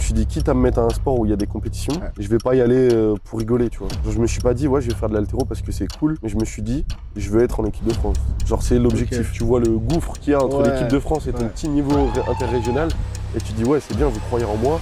me suis dit, quitte à me mettre à un sport où il y a des compétitions, Ouais. je vais pas y aller euh, pour rigoler, tu vois. Genre, je me suis pas dit, ouais, je vais faire de l'altéro parce que c'est cool, mais je me suis dit, je veux être en équipe de France. Genre, c'est l'objectif. Tu vois le gouffre qu'il y a entre Ouais. l'équipe de France et ton petit niveau ré- interrégional, et tu dis, ouais, c'est bien, vous croyez en moi,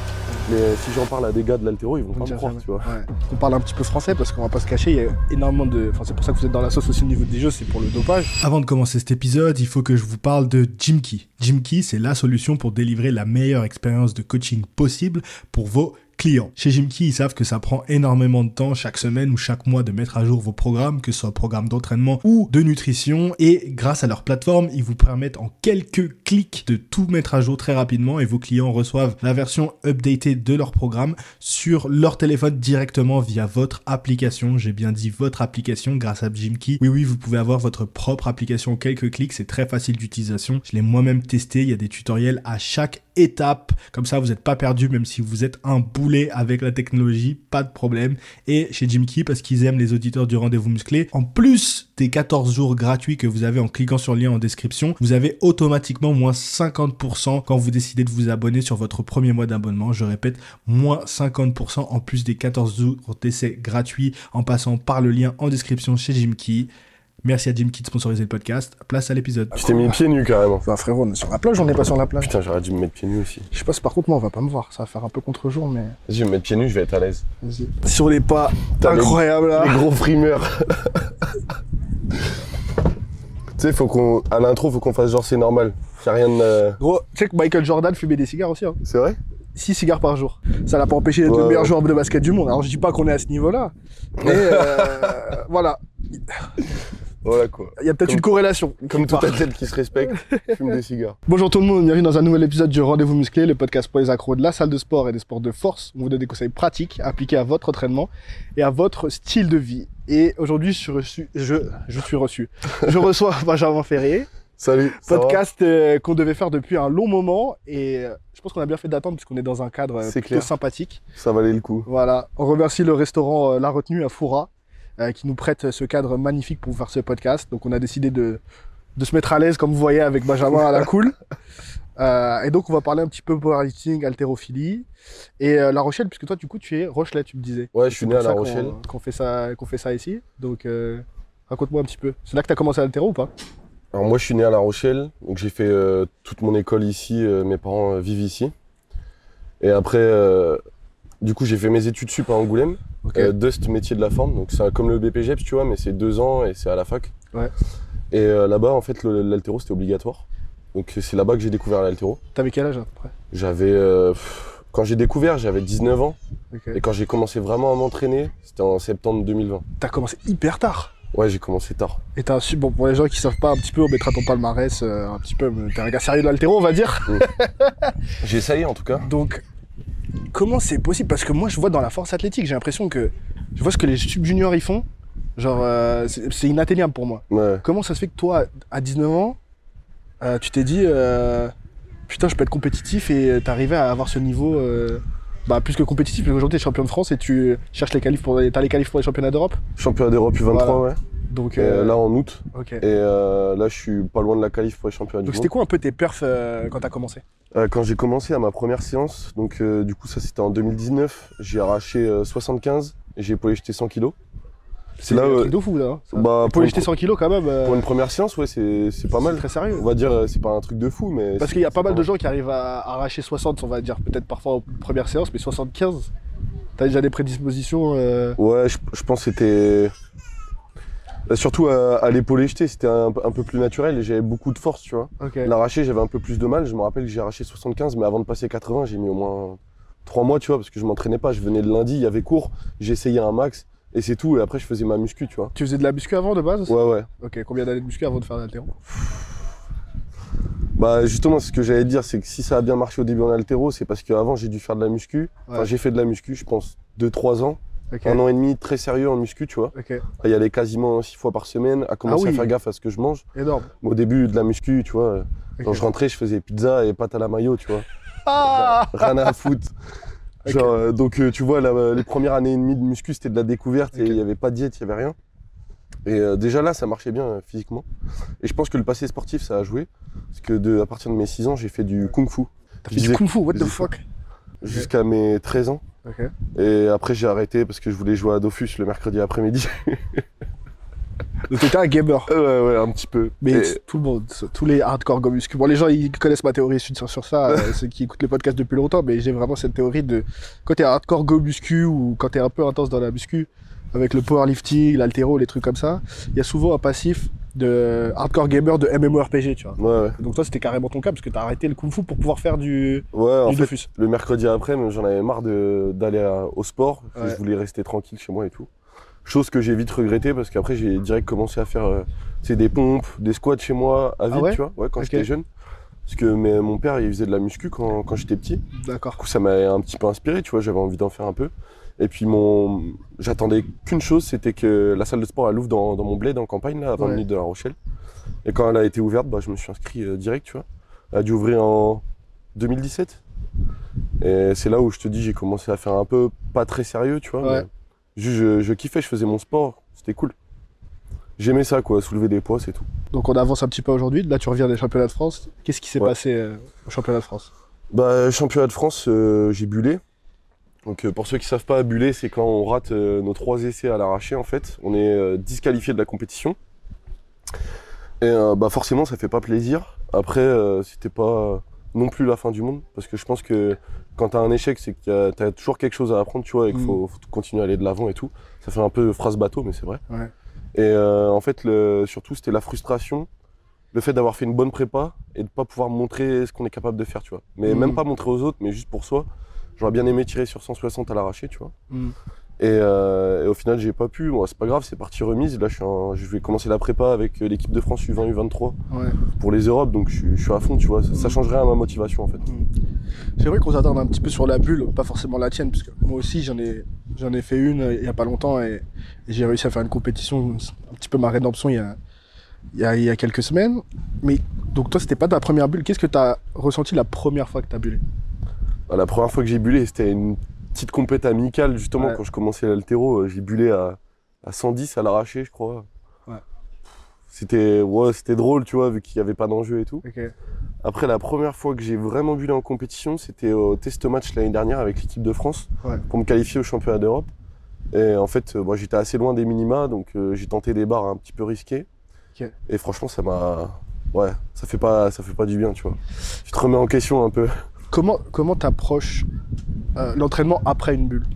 mais si j'en parle à des gars de l'altéro, ils vont On pas me croire, jamais. tu vois. Ouais. On parle un petit peu français parce qu'on va pas se cacher, il y a énormément de. Enfin, c'est pour ça que vous êtes dans la sauce aussi au niveau des jeux, c'est pour le dopage. Avant de commencer cet épisode, il faut que je vous parle de Jimkey. Jimkey, c'est la solution pour délivrer la meilleure expérience de coaching possible pour vos clients. Chez Jimkey, ils savent que ça prend énormément de temps chaque semaine ou chaque mois de mettre à jour vos programmes, que ce soit programme d'entraînement ou de nutrition. Et grâce à leur plateforme, ils vous permettent en quelques clics de tout mettre à jour très rapidement et vos clients reçoivent la version updatée de leur programme sur leur téléphone directement via votre application. J'ai bien dit votre application grâce à Jimkey. Oui, oui, vous pouvez avoir votre propre application en quelques clics. C'est très facile d'utilisation. Je l'ai moi-même testé. Il y a des tutoriels à chaque étape. Comme ça, vous n'êtes pas perdu, même si vous êtes un boulet avec la technologie. Pas de problème. Et chez Jimkey, parce qu'ils aiment les auditeurs du rendez-vous musclé, en plus des 14 jours gratuits que vous avez en cliquant sur le lien en description, vous avez automatiquement moins 50% quand vous décidez de vous abonner sur votre premier mois d'abonnement. Je répète, moins 50% en plus des 14 jours d'essai gratuits en passant par le lien en description chez Jimkey. Merci à Jimkey de sponsoriser le podcast. Place à l'épisode. Tu t'es mis pieds nus carrément. Enfin, frérot, on est sur la plage, on n'est pas sur la plage. Putain, j'aurais dû me mettre pieds nus aussi. Je sais pas si par contre, moi, on va pas me voir. Ça va faire un peu contre-jour, mais. Vas-y, je vais me mettre pieds nus, je vais être à l'aise. Vas-y. Sur les pas, les- incroyable là. Les gros frimeurs. tu sais, faut qu'on. À l'intro, faut qu'on fasse genre c'est normal. Y'a rien de. Gros, tu sais que Michael Jordan fumait des cigares aussi. Hein. C'est vrai? 6 cigares par jour. Ça l'a pas empêché d'être Ouais, le meilleur joueur de basket du monde. Alors je dis pas qu'on est à ce niveau-là. Mais euh, voilà. Voilà quoi. Il y a peut-être une corrélation. Comme tout Quelque part. athlète qui se respecte, fume des cigares. Bonjour tout le monde, bienvenue dans un nouvel épisode du Rendez-vous Musclé, le podcast pour les accros de la salle de sport et des sports de force. On vous donne des conseils pratiques appliqués à votre entraînement et à votre style de vie. Et aujourd'hui, je suis reçu, je, je suis reçu. Je reçois Benjamin Ferrier, Salut. podcast euh, qu'on devait faire depuis un long moment et euh, je pense qu'on a bien fait d'attendre puisqu'on est dans un cadre euh, C'est plutôt clair. sympathique. Ça valait le coup. Voilà, on remercie le restaurant La Retenue à Foura euh, qui nous prête ce cadre magnifique pour faire ce podcast. Donc on a décidé de, de se mettre à l'aise comme vous voyez avec Benjamin à la cool. Euh, et donc on va parler un petit peu powerlifting, haltérophilie et euh, La Rochelle puisque toi du coup tu es Rochelet tu me disais. Ouais, je suis né à La qu'on- Rochelle. Qu'on fait ça, qu'on fait ça ici. Donc raconte-moi un petit peu. C'est là que tu as commencé à l'haltéro ou pas? Alors moi, je suis né à La Rochelle, donc j'ai fait toute mon école ici. mes parents vivent ici. Et après, du coup, j'ai fait mes études sup à Angoulême. Euh, Dust, métier de la forme. Donc c'est comme le BPGEPS, tu vois, mais c'est deux ans et c'est à la fac. Ouais. Et euh, là-bas, en fait, l'haltéro, c'était obligatoire. Donc c'est là-bas que j'ai découvert l'haltéro. T'avais quel âge à peu près? J'avais... euh, quand j'ai découvert, j'avais 19 ans. Et quand j'ai commencé vraiment à m'entraîner, c'était en septembre 2020. T'as commencé hyper tard. Ouais, j'ai commencé tard. Et t'as su, bon, pour les gens qui savent pas un petit peu, on mettra ton palmarès euh, un petit peu, t'es un gars sérieux de l'haltéro, on va dire. J'ai essayé en tout cas. Donc, comment c'est possible? Parce que moi, je vois dans la force athlétique, j'ai l'impression que je vois ce que les sub-juniors ils font. Genre, euh, c'est inatteignable pour moi. Ouais. Comment ça se fait que toi, à 19 ans, euh, tu t'es dit, euh, putain, je peux être compétitif et t'arrivais à avoir ce niveau bah, plus que compétitif, parce qu'aujourd'hui, t'es champion de France et tu cherches les qualifs pour, t'as les qualifs pour les championnats d'Europe? Championnat d'Europe U23, ouais. Donc, Et, euh, là en août. Et euh, là, je suis pas loin de la qualif pour les championnats Donc, du c'était monde. quoi un peu tes perfs euh, quand t'as commencé? Euh, quand j'ai commencé à ma première séance, donc euh, du coup, ça c'était en 2019, j'ai arraché euh, 75 et j'ai épaulé jeté 100 kilos. C'est là, un euh, truc de fou, là. hein, ça. Bah, pour jeter 100 kilos, quand même, euh, pour une première séance, ouais, c'est pas c'est mal. très sérieux. On va dire, euh, c'est pas un truc de fou, mais. Parce qu'il y a pas mal de gens qui arrivent à arracher 60, on va dire, peut-être parfois aux premières séances, mais 75, t'as déjà des prédispositions. euh, Ouais, je, je pense que c'était. Bah, Surtout à, à l'épaulé jeté, c'était un, un peu plus naturel et j'avais beaucoup de force, tu vois. L'arraché, j'avais un peu plus de mal. Je me rappelle que j'ai arraché 75, mais avant de passer 80, j'ai mis au moins 3 mois, tu vois, parce que je m'entraînais pas. Je venais le lundi, il y avait cours, j'essayais un max et c'est tout. Et après, je faisais ma muscu, tu vois. Tu faisais de la muscu avant de base Ouais, ouais. Ok, combien d'années de muscu avant de faire l'haltéro Bah, justement, ce que j'allais dire, c'est que si ça a bien marché au début en altéro, c'est parce qu'avant, j'ai dû faire de la muscu. Enfin, j'ai fait de la muscu, je pense, 2-3 ans. Un an et demi très sérieux en muscu, tu vois. À y aller quasiment 6 fois par semaine, à commencer Ah oui. à faire gaffe à ce que je mange. énorme. Au début de la muscu, tu vois, quand je rentrais, je faisais pizza et pâte à la mayo, tu vois. Ah Rien à foutre. Genre, euh, donc, euh, tu vois, la- les premières années et demie de muscu, c'était de la découverte et il n'y avait pas de diète, il n'y avait rien. Et euh, déjà là, ça marchait bien euh, physiquement. Et je pense que le passé sportif, ça a joué. Parce que de, à partir de mes 6 ans, j'ai fait du kung fu. T'as fait du kung fu, what the fuck? Jusqu'à mes 13 ans. Et après, j'ai arrêté parce que je voulais jouer à Dofus le mercredi après-midi. Donc t'étais un gamer. ouais, ouais, un petit peu. Mais Et- tout le monde, tous les hardcore go muscu. Bon, les gens, ils connaissent ma théorie sur, sur ça, euh, ceux qui écoutent les podcasts depuis longtemps, mais j'ai vraiment cette théorie de quand t'es hardcore go muscu ou quand t'es un peu intense dans la muscu, avec le powerlifting, l'altéro, les trucs comme ça, il y a souvent un passif de hardcore gamer de MMORPG, tu vois. Ouais, ouais. Donc toi, c'était carrément ton cas parce que t'as arrêté le kung fu pour pouvoir faire du, Ouais, en fait, le mercredi après, j'en avais marre d'aller au sport. Ouais. Je voulais rester tranquille chez moi et tout. Chose que j'ai vite regretté parce qu'après, j'ai direct commencé à faire euh, des pompes, des squats chez moi à vide, ouais tu vois, ouais, quand j'étais jeune. Parce que mais, mon père, il faisait de la muscu quand, quand j'étais petit. D'accord. Du coup, ça m'a un petit peu inspiré, tu vois, j'avais envie d'en faire un peu. Et puis, mon... j'attendais qu'une chose, c'était que la salle de sport, elle ouvre dans, dans mon bled en campagne, là, à 20 Ouais. minutes de La Rochelle. Et quand elle a été ouverte, bah, je me suis inscrit euh, direct, tu vois. Elle a dû ouvrir en 2017. Et c'est là où je te dis, j'ai commencé à faire un peu pas très sérieux, tu vois. Ouais. mais juste, je, je kiffais, je faisais mon sport, c'était cool. J'aimais ça, quoi, soulever des poids, c'est tout. Donc on avance un petit peu aujourd'hui. Là, tu reviens des championnats de France. Qu'est-ce qui s'est Ouais. passé euh, au championnat de France? Bah, championnat de France, euh, j'ai bullé. Donc, euh, pour ceux qui savent pas, buller, c'est quand on rate euh, nos trois essais à l'arraché, en fait. On est euh, disqualifié de la compétition. Et bah, forcément, ça fait pas plaisir. Après, c'était pas non plus la fin du monde. Parce que je pense que quand t'as un échec, c'est que t'as toujours quelque chose à apprendre, tu vois, et qu'il Mm. faut, faut continuer à aller de l'avant et tout. Ça fait un peu phrase bateau, mais c'est vrai. Ouais. Et euh, en fait, le, surtout, c'était la frustration, le fait d'avoir fait une bonne prépa et de pas pouvoir montrer ce qu'on est capable de faire, tu vois. Mais Mhm. même pas montrer aux autres, mais juste pour soi. J'aurais bien aimé tirer sur 160 à l'arraché, tu vois. Mm. Et, euh, et au final, j'ai pas pu. Bon, c'est pas grave, c'est parti remise. Là, je, suis en- je vais commencer la prépa avec euh, l'équipe de France U20, U23 Ouais. pour les Europes, donc je, suis- je suis à fond, tu vois. Ça, ça change rien à ma motivation, en fait. C'est vrai qu'on s'attarde un petit peu sur la bulle, pas forcément la tienne, parce que moi aussi j'en ai, j'en ai fait une euh, il y a pas longtemps et, et j'ai réussi à faire une compétition, un petit peu ma rédemption il y a, il y a, il y a quelques semaines. Mais donc toi c'était pas ta première bulle, qu'est-ce que tu as ressenti la première fois que tu as bullé? Bah, La première fois que j'ai bullé, c'était une petite compète amicale, justement, Ouais. quand je commençais l'altéro. euh, J'ai bullé à, à 110 à l'arraché, je crois. Ouais. C'était ouais, c'était drôle, tu vois, vu qu'il n'y avait pas d'enjeu et tout. Ok. Après, la première fois que j'ai vraiment bullé en compétition, c'était au test match l'année dernière avec l'équipe de France Ouais. pour me qualifier au championnat d'Europe. Et en fait, euh, moi, j'étais assez loin des minima, donc euh, j'ai tenté des barres un petit peu risquées. Ok. Et franchement, ça m'a. Ouais, ça fait pas, ça fait pas du bien, tu vois. Tu te remets en question un peu. Comment comment t'approches euh, l'entraînement après une bulle?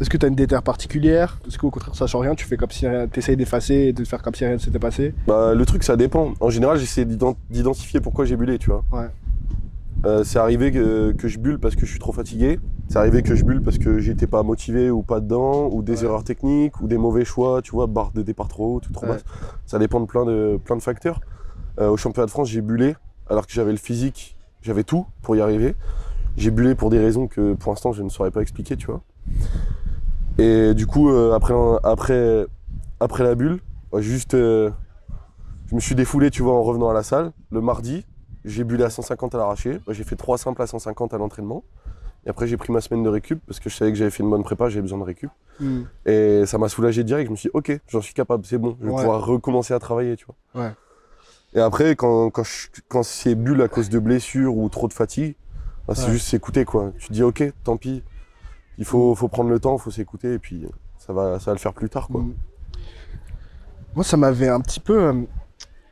Est-ce que tu as une déterre particulière? Est-ce qu'au contraire, sachant rien, tu fais comme si rien, t'essayes d'effacer et de faire comme si rien ne s'était passé? Bah, le truc, ça dépend. En général, j'essaie d'ident- d'identifier pourquoi j'ai bullé, tu vois. Ouais. Euh, c'est arrivé que, que je bulle parce que je suis trop fatigué. C'est arrivé que je bulle parce que j'étais pas motivé ou pas dedans, ou des Ouais. erreurs techniques, ou des mauvais choix, tu vois, barre de départ trop haute ou trop Ouais. basse. Ça dépend de plein de, plein de facteurs. Euh, au championnat de France, j'ai bullé alors que j'avais le physique, j'avais tout pour y arriver. J'ai bullé pour des raisons que pour l'instant je ne saurais pas expliquer, tu vois. Et du coup, euh, après, après, après la bulle, euh, juste, euh, je me suis défoulé, tu vois, en revenant à la salle le mardi. J'ai bullé à 150 à l'arraché. J'ai fait trois simples à 150 à l'entraînement. Et après, j'ai pris ma semaine de récup parce que je savais que j'avais fait une bonne prépa, j'avais besoin de récup. Hmm. Et ça m'a soulagé direct. Je me suis dit, ok, j'en suis capable, c'est bon, je vais Ouais. pouvoir recommencer à travailler, tu vois. Ouais. Et après, quand, quand, je- quand c'est bulle à cause de blessures ou trop de fatigue, bah, c'est Ouais. juste s'écouter, quoi. Tu te dis, ok, tant pis, il faut, faut prendre le temps, il faut s'écouter, et puis ça va, ça va le faire plus tard, quoi. Mm. Moi, ça m'avait un petit peu. euh,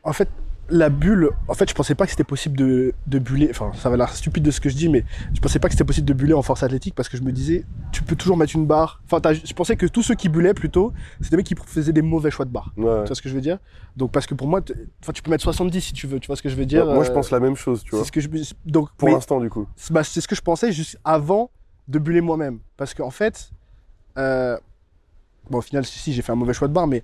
En fait, la bulle. En fait, je pensais pas que c'était possible de, de buller. Enfin, ça va l'air stupide de ce que je dis, mais je pensais pas que c'était possible de buller en force athlétique parce que je me disais, tu peux toujours mettre une barre. Enfin, je pensais que tous ceux qui bullaient plutôt, c'était des mecs qui faisaient des mauvais choix de barre. Ouais. Tu vois ce que je veux dire? Donc, parce que pour moi, enfin, tu peux mettre 70 si tu veux. Tu vois ce que je veux dire moi, je euh, pense la même chose, tu vois. C'est ce que je Donc, Pour l'instant, du coup. c'est bah, c'est ce que je pensais juste avant de buller moi-même. Parce qu'en fait, euh, bon, au final, si, j'ai fait un mauvais choix de barre, mais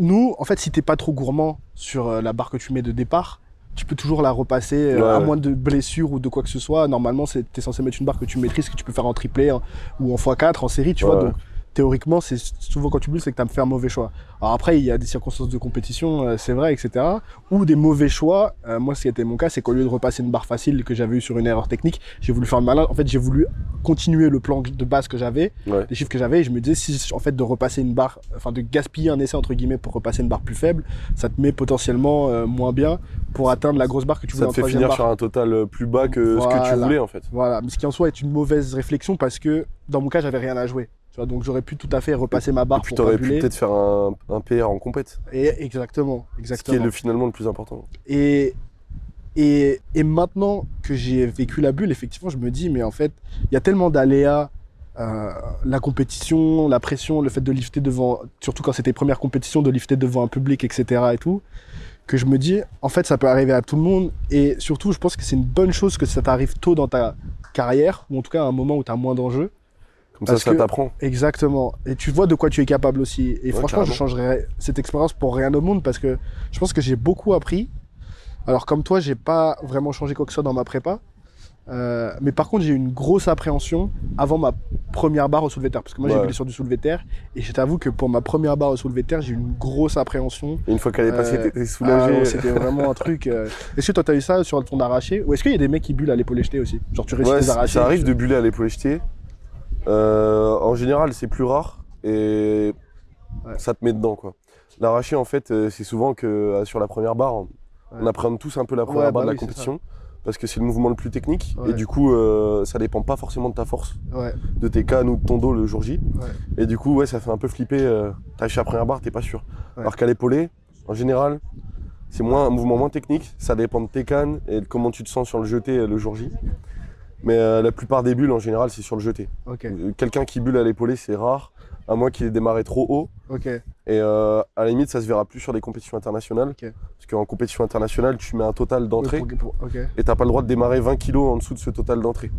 nous, en fait, si t'es pas trop gourmand sur euh, la barre que tu mets de départ, tu peux toujours la repasser, euh, Ouais, à ouais. moins de blessures ou de quoi que ce soit. Normalement, t'es censé mettre une barre que tu maîtrises, que tu peux faire en triplé hein, ou en x4, en série, tu vois. Donc, théoriquement, c'est souvent quand tu bulles, c'est que tu as fait un mauvais choix. Alors après, il y a des circonstances de compétition, euh, c'est vrai, etc. Ou des mauvais choix. Euh, moi, ce qui était mon cas, c'est qu'au lieu de repasser une barre facile que j'avais eu sur une erreur technique, j'ai voulu faire le malin. En fait, j'ai voulu continuer le plan de base que j'avais, Ouais. les chiffres que j'avais, et je me disais si en fait de repasser une barre, enfin de gaspiller un essai entre guillemets pour repasser une barre plus faible, ça te met potentiellement euh, moins bien pour atteindre la grosse barre que tu voulais Ça te fait finir barre. sur un total plus bas que ce que tu voulais en fait. Voilà, mais ce qui en soi est une mauvaise réflexion parce que dans mon cas j'avais rien à jouer. Tu vois, donc j'aurais pu tout à fait repasser ma barre Et puis t'aurais pu peut-être faire un, un PR en compète. Et exactement, Ce qui est exactement. le, finalement le plus important. Et, et, et maintenant que j'ai vécu la bulle, effectivement, je me dis, mais en fait, il y a tellement d'aléas, euh, la compétition, la pression, le fait de lifter devant, surtout quand c'était première compétition, de lifter devant un public, etc. et tout, que je me dis, en fait, ça peut arriver à tout le monde. Et surtout, je pense que c'est une bonne chose que ça t'arrive tôt dans ta carrière, ou en tout cas à un moment où tu as moins d'enjeux. Comme Parce ça, ça t'apprend. Exactement. Et tu vois de quoi tu es capable aussi. Et franchement, je changerais cette expérience pour rien au monde parce que je pense que j'ai beaucoup appris. Alors, comme toi, j'ai pas vraiment changé quoi que ce soit dans ma prépa. Euh, mais par contre, j'ai eu une grosse appréhension avant ma première barre au soulevé terre. Parce que moi, j'ai Ouais. bullé sur du soulevé terre. Et je t'avoue que pour ma première barre au soulevé de terre, j'ai eu une grosse appréhension. Et une fois qu'elle est passée, Euh, Ah soulagé. non, C'était vraiment un truc. euh. Est-ce que toi, t'as eu ça sur ton arraché? Ou est-ce qu'il y a des mecs qui bullent à l'épaule jetée aussi? Genre, tu réussis Ouais, des c- arrachés ça arrive tu- de buller à l'épaule jetée. Euh, en général, c'est plus rare et Ouais. ça te met dedans quoi. L'arraché, en fait, euh, c'est souvent que euh, sur la première barre, on, on Ouais. appréhende tous un peu la première Ouais, barre bah de la oui, c'est compétition parce que c'est le mouvement le plus technique et du coup, euh, ça dépend pas forcément de ta force, de tes cannes ou de ton dos le jour J. Et du coup, ouais, ça fait un peu flipper. Euh, T'as la première barre, t'es pas sûr. Alors qu'à l'épaulé, en général, c'est moins un mouvement moins technique. Ça dépend de tes cannes et de comment tu te sens sur le jeté le jour J. Mais euh, la plupart des bulles, en général, c'est sur le jeté. Quelqu'un qui bulle à l'épaulé, c'est rare, à moins qu'il ait démarré trop haut. Et euh, à la limite, ça se verra plus sur des compétitions internationales. Parce qu'en compétition internationale, tu mets un total d'entrée Ouais, pour- pour- et t'as pas le droit de démarrer 20 kg en dessous de ce total d'entrée.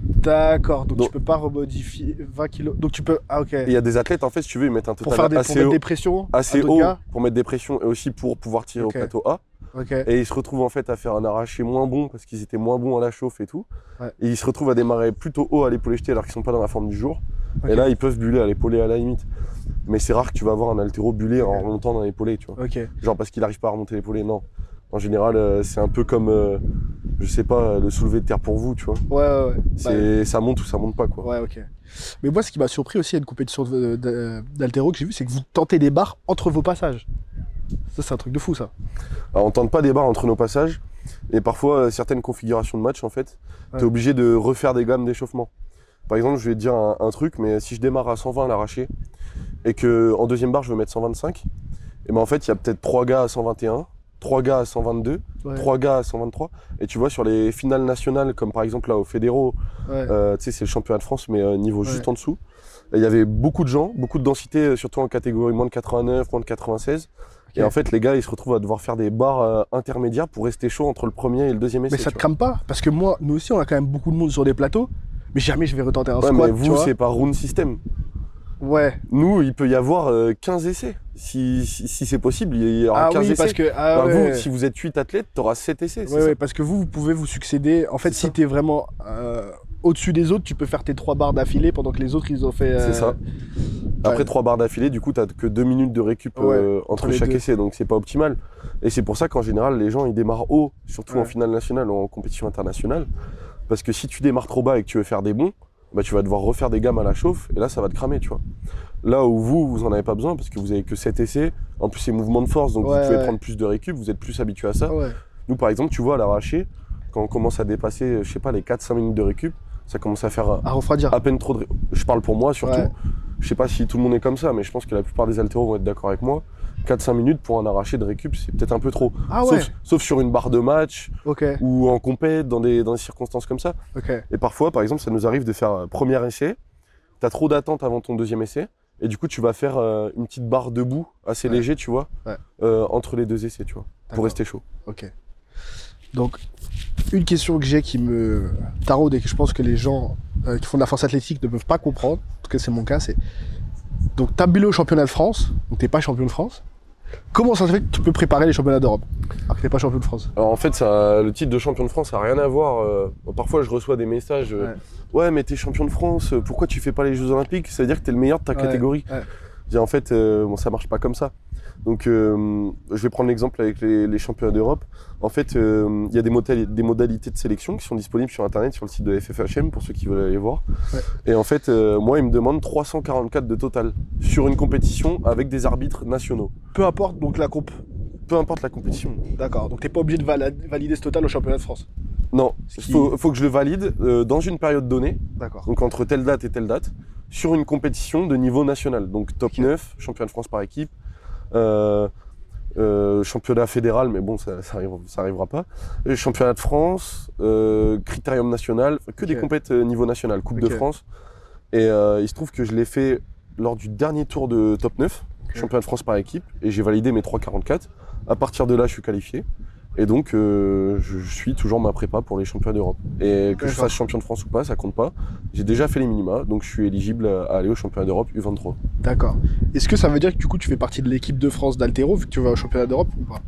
D'accord, donc, Donc- tu peux pas remodifier 20 kilos. Donc tu peux. Ah ok. Il y a des athlètes, en fait, si tu veux, ils mettent un Pour total faire des, pour assez, mettre haut, des pressions. assez haut gars pour mettre des pressions et aussi pour pouvoir tirer au plateau A. Et ils se retrouvent en fait à faire un arraché moins bon parce qu'ils étaient moins bons à la chauffe et tout. Ouais. Et ils se retrouvent à démarrer plutôt haut à l'épaule jetée alors qu'ils sont pas dans la forme du jour. Et là, ils peuvent buller à l'épaulé à la limite. Mais c'est rare que tu vas avoir un altéro buller en remontant dans l'épaulé, tu vois. Genre parce qu'il arrive pas à remonter l'épaulé, non. En général, euh, c'est un peu comme, euh, je sais pas, le soulevé de terre pour vous, tu vois. Ouais, ouais, ouais. Bah, C'est, ça monte ou ça monte pas, quoi. ouais, ok. Mais moi, ce qui m'a surpris aussi à une compétition d'altéro que j'ai vu, c'est que vous tentez des barres entre vos passages. Ça, c'est un truc de fou, ça. Alors, on tente pas des barres entre nos passages. Et parfois, euh, certaines configurations de match, en fait, Ouais. t'es obligé de refaire des gammes d'échauffement. Par exemple, je vais te dire un, un truc, mais si je démarre à 120 à l'arraché et que en deuxième barre, je veux mettre 125, et ben en fait, il y a peut-être trois gars à 121, trois gars à 122, Ouais. trois gars à 123. Et tu vois, sur les finales nationales, comme par exemple là au Fédéraux, Ouais. euh, tu sais, c'est le championnat de France, mais euh, niveau juste en dessous. Il y avait beaucoup de gens, beaucoup de densité, surtout en catégorie moins de 89, moins de 96. Et en fait, les gars, ils se retrouvent à devoir faire des barres euh, intermédiaires pour rester chaud entre le premier et le deuxième essai. mais ça te tu crame pas Parce que moi, nous aussi, on a quand même beaucoup de monde sur des plateaux. Mais jamais je vais retenter un. Ouais, squat. mais tu vous, c'est par round system. Ouais. Nous, il peut y avoir euh, 15 essais. Si, si, si c'est possible, il y aura Ah 15 oui, essais. parce que. Ah, Bah, ouais. Vous, si vous êtes 8 athlètes, tu auras 7 essais. c'est Ouais, parce que vous, vous pouvez vous succéder. En fait, si ça. t'es vraiment euh, au-dessus des autres, tu peux faire tes trois barres d'affilée pendant que les autres, ils ont fait. euh, C'est ça. Après ouais. 3 barres d'affilée, du coup, tu que 2 minutes de récup Ouais, euh, entre, chaque deux. essai, donc c'est pas optimal. Et c'est pour ça qu'en général, les gens ils démarrent haut, surtout en finale nationale ou en compétition internationale. Parce que si tu démarres trop bas et que tu veux faire des bons, bah, tu vas devoir refaire des gammes à la chauffe et là, ça va te cramer, tu vois. Là où vous, vous en avez pas besoin parce que vous avez que 7 essais. En plus, c'est mouvement de force, donc vous pouvez prendre plus de récup, vous êtes plus habitué à ça. Nous, par exemple, tu vois, à l'arraché, quand on commence à dépasser, je sais pas, les 4-5 minutes de récup, ça commence à faire À refroidir. à peine trop de. Je parle pour moi surtout. Ouais. Je sais pas si tout le monde est comme ça, mais je pense que la plupart des altéros vont être d'accord avec moi. 4-5 minutes pour un arraché de récup, c'est peut-être un peu trop. Ah ouais. sauf, sauf sur une barre de match ou en compète, dans des, dans des circonstances comme ça. Et parfois, par exemple, ça nous arrive de faire un premier essai. Tu as trop d'attente avant ton deuxième essai. Et du coup, tu vas faire euh, une petite barre debout, assez Ouais. léger, tu vois, Ouais. euh, entre les deux essais, tu vois, pour rester chaud. Ok. Donc, une question que j'ai qui me taraude et que je pense que les gens euh, qui font de la force athlétique ne peuvent pas comprendre, en tout cas c'est mon cas, c'est. Donc, t'as bullé au championnat de France, donc t'es pas champion de France. Comment ça se fait que tu peux préparer les championnats d'Europe alors que t'es pas champion de France? Alors en fait, ça, le titre de champion de France, ça n'a rien à voir. euh, parfois, je reçois des messages. euh, ouais. mais t'es champion de France, pourquoi tu fais pas les Jeux Olympiques? Ça veut dire que t'es le meilleur de ta Ouais, catégorie. ouais. Je dis, en fait, bon, ça marche pas comme ça. Donc, euh, je vais prendre l'exemple avec les, les championnats d'Europe. En fait, euh, il y a des, modali- des modalités de sélection qui sont disponibles sur Internet, sur le site de FFHM, pour ceux qui veulent aller voir. Ouais. Et en fait, euh, moi, ils me demandent 344 de total sur une compétition avec des arbitres nationaux. Peu importe donc la coupe. Peu importe la compétition. D'accord. Donc t'es pas obligé de valider ce total au championnat de France. Non, il qui- faut, faut que je le valide dans une période donnée, D'accord. donc entre telle date et telle date, sur une compétition de niveau national. Donc top Ok. 9, championnat de France par équipe, euh, euh, championnat fédéral, mais bon, ça, ça, arrive- ça arrivera pas. Et championnat de France, euh, critérium national, que des compètes niveau national, Coupe de France. Et euh, il se trouve que je l'ai fait lors du dernier tour de top 9, Ok. championnat de France par équipe, et j'ai validé mes 3,44. À partir de là, je suis qualifié. Et donc, euh, je, suis toujours ma prépa pour les championnats d'Europe. Et que je fasse champion de France ou pas, ça compte pas. J'ai déjà fait les minima, donc je suis éligible à aller au championnat d'Europe U23. D'accord. Est-ce que ça veut dire que du coup tu fais partie de l'équipe de France d'Altero vu que tu vas au championnat d'Europe ou pas?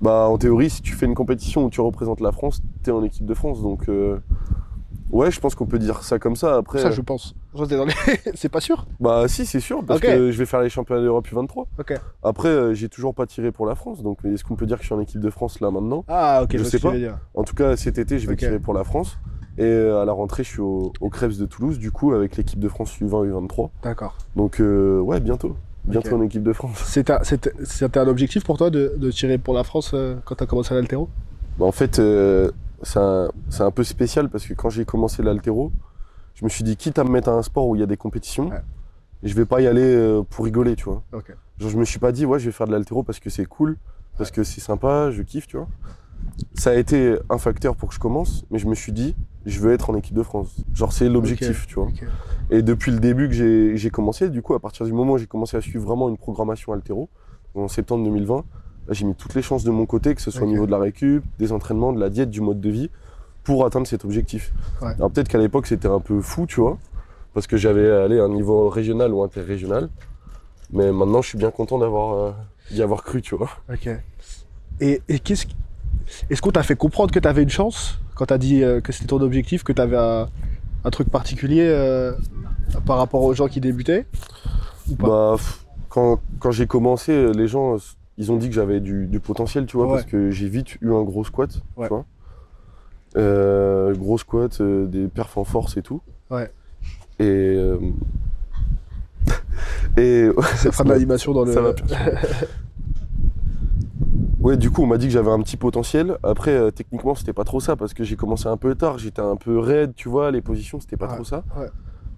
Bah, en théorie, si tu fais une compétition où tu représentes la France, t'es en équipe de France. Donc, euh, ouais, je pense qu'on peut dire ça comme ça. Après, Ça je pense. C'est pas sûr bah, si, c'est sûr, parce que je vais faire les championnats d'Europe U23. Ok. Après, euh, j'ai toujours pas tiré pour la France, donc est-ce qu'on peut dire que je suis en équipe de France là maintenant? Ah ok, Je sais tu pas. dire. En tout cas, cet été, je vais tirer pour la France. Et euh, à la rentrée, je suis au, au Krebs de Toulouse, du coup, avec l'équipe de France U20, U23. D'accord. Donc, euh, ouais, bientôt. Bientôt en équipe de France. C'était un, objectif pour toi de, de tirer pour la France quand t'as commencé à l'Altero? Bah, en fait, c'est un, c'est un peu spécial parce que quand j'ai commencé l'altéro, je me suis dit, quitte à me mettre à un sport où il y a des compétitions, Ouais. je vais pas y aller euh, pour rigoler, tu vois. Genre, je me suis pas dit, ouais, je vais faire de l'altéro parce que c'est cool, parce que c'est sympa, je kiffe, tu vois. Ça a été un facteur pour que je commence, mais je me suis dit, je veux être en équipe de France. Genre, c'est l'objectif, tu vois. Et depuis le début que j'ai commencé, du coup, à partir du moment où j'ai commencé à suivre vraiment une programmation altéro, en septembre 2020, là, j'ai mis toutes les chances de mon côté, que ce soit au niveau de la récup, des entraînements, de la diète, du mode de vie, pour atteindre cet objectif. Ouais. Alors peut-être qu'à l'époque, c'était un peu fou, tu vois, parce que j'avais allé à un niveau régional ou interrégional, mais maintenant, je suis bien content d'avoir euh, d'y avoir cru, tu vois. Ok. Et, et qu'est-ce est-ce qu'on t'a fait comprendre que t'avais une chance quand t'as dit euh, que c'était ton objectif, que t'avais un, un truc particulier euh, par rapport aux gens qui débutaient Ou pas? Bah, quand, quand j'ai commencé, euh, les gens, euh, ils ont dit que j'avais du, du potentiel, tu vois, Ouais. parce que j'ai vite eu un gros squat, Ouais. tu vois. Euh, gros squat, euh, des perfs en force et tout. Ouais. Et. euh, et. Ça fera de l'animation dans le. ça va perturber. Ouais, du coup, on m'a dit que j'avais un petit potentiel. Après, techniquement, c'était pas trop ça parce que j'ai commencé un peu tard. J'étais un peu raide, tu vois. Les positions, c'était pas Ouais, trop ça. ouais.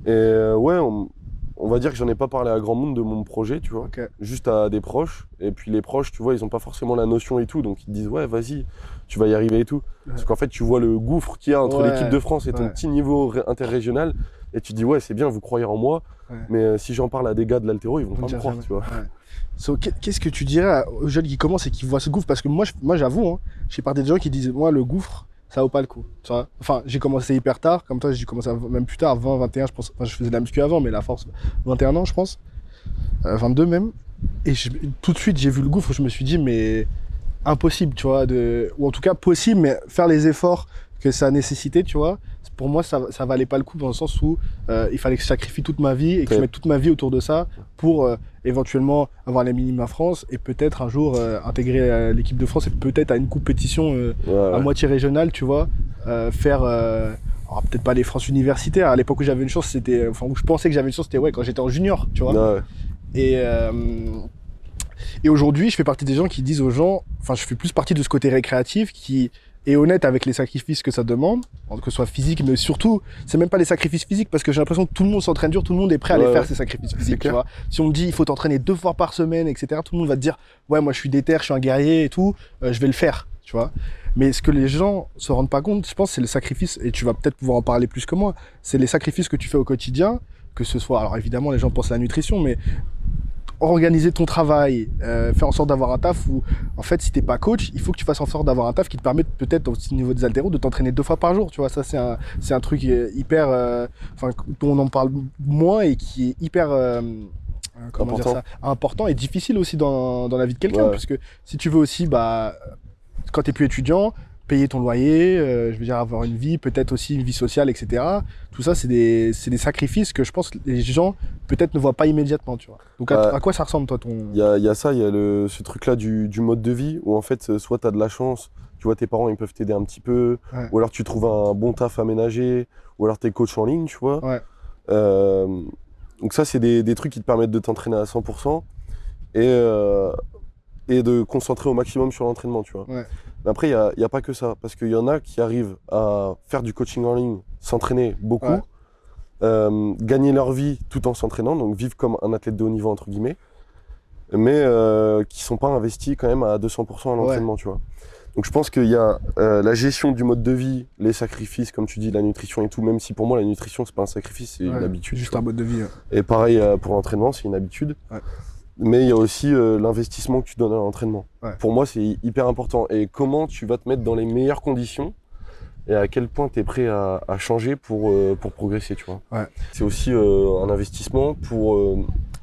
Et ouais, on, on va dire que j'en ai pas parlé à grand monde de mon projet, tu vois. Juste à des proches. Et puis les proches, tu vois, ils ont pas forcément la notion et tout. Donc ils disent, ouais, vas-y, tu vas y arriver et tout. Parce qu'en fait, tu vois le gouffre qu'il y a entre Ouais, l'équipe de France et ton ouais. petit niveau ré- interrégional. Et tu te dis, ouais, c'est bien, vous croyez en moi. Mais euh, si j'en parle à des gars de l'altéro, ils vont On pas me croire, jamais. tu vois. So, qu'est- Qu'est-ce que tu dirais aux jeunes qui commencent et qui voient ce gouffre? Parce que moi, moi j'avoue, hein, je fais partie des gens qui disent Moi, le gouffre, ça vaut pas le coup. Tu vois enfin, j'ai commencé hyper tard, comme toi, j'ai commencé même plus tard, 20, 21, je pense. Enfin, je faisais de la muscu avant, mais la force, 21 ans, je pense. Euh, 22 même. Et je- tout de suite, j'ai vu le gouffre, je me suis dit Mais impossible, tu vois. De... Ou en tout cas, possible, mais faire les efforts que ça nécessitait, tu vois. Pour moi, ça, ça valait pas le coup dans le sens où euh, il fallait que je sacrifie toute ma vie et que je mette toute ma vie autour de ça pour euh, éventuellement avoir les minima France et peut-être un jour euh, intégrer l'équipe de France et peut-être à une compétition Ouais, à moitié régionale, tu vois, faire peut-être pas les France universitaires. À l'époque où j'avais une chance, c'était enfin où je pensais que j'avais une chance, c'était ouais quand j'étais en junior, tu vois. Ouais. Et et aujourd'hui, je fais partie des gens qui disent aux gens, enfin, je fais plus partie de ce côté récréatif qui est honnête avec les sacrifices que ça demande, que ce soit physique, mais surtout, c'est même pas les sacrifices physiques parce que j'ai l'impression que tout le monde s'entraîne dur, tout le monde est prêt à Ouais, les faire ouais. ces sacrifices physiques, tu vois. Si on me dit il faut t'entraîner deux fois par semaine, etc., tout le monde va te dire ouais, moi je suis déter, je suis un guerrier et tout, euh, je vais le faire, tu vois. Mais ce que les gens se rendent pas compte, je pense, c'est le sacrifice, et tu vas peut-être pouvoir en parler plus que moi, c'est les sacrifices que tu fais au quotidien, que ce soit, alors évidemment, les gens pensent à la nutrition, mais organiser ton travail, euh, faire en sorte d'avoir un taf où, en fait, si t'es pas coach, il faut que tu fasses en sorte d'avoir un taf qui te permette peut-être au niveau des altéros de t'entraîner deux fois par jour. Tu vois, ça c'est un, c'est un truc euh, hyper, euh, enfin, dont on en parle moins et qui est hyper, euh, comment Important. dire ça, important et difficile aussi dans, dans la vie de quelqu'un, Ouais. parce que si tu veux aussi, bah, quand t'es plus étudiant, payer ton loyer, euh, je veux dire avoir une vie, peut-être aussi une vie sociale, etc. Tout ça, c'est des, des sacrifices que je pense que les gens peut-être ne voient pas immédiatement, tu vois. Donc à, à quoi ça ressemble toi ton Il y y a ça, il y a le, ce truc-là du, du mode de vie où en fait, euh, soit tu as de la chance, tu vois, tes parents ils peuvent t'aider un petit peu, Ouais. ou alors tu trouves un bon taf aménagé, ou alors t'es coach en ligne, tu vois. Ouais. Euh, donc ça, c'est des, des trucs qui te permettent de t'entraîner à 100% et, euh, et de concentrer au maximum sur l'entraînement, tu vois. Ouais. Mais après, il n'y a, y a pas que ça, parce qu'il y en a qui arrivent à faire du coaching en ligne, s'entraîner beaucoup, Ouais. euh, gagner leur vie tout en s'entraînant, donc vivre comme un athlète de haut niveau, entre guillemets, mais euh, qui sont pas investis quand même à 200% à l'entraînement, tu vois. Donc je pense qu'il y a euh, la gestion du mode de vie, les sacrifices, comme tu dis, la nutrition et tout, même si pour moi la nutrition c'est pas un sacrifice, c'est une habitude. tu Juste un mode de vie. Et pareil pour l'entraînement, c'est une habitude. Mais il y a aussi euh, l'investissement que tu donnes à l'entraînement. Ouais. Pour moi, c'est hyper important. Et comment tu vas te mettre dans les meilleures conditions et à quel point tu es prêt à, à changer pour, euh, pour progresser, tu vois. Ouais. C'est aussi euh, un investissement pour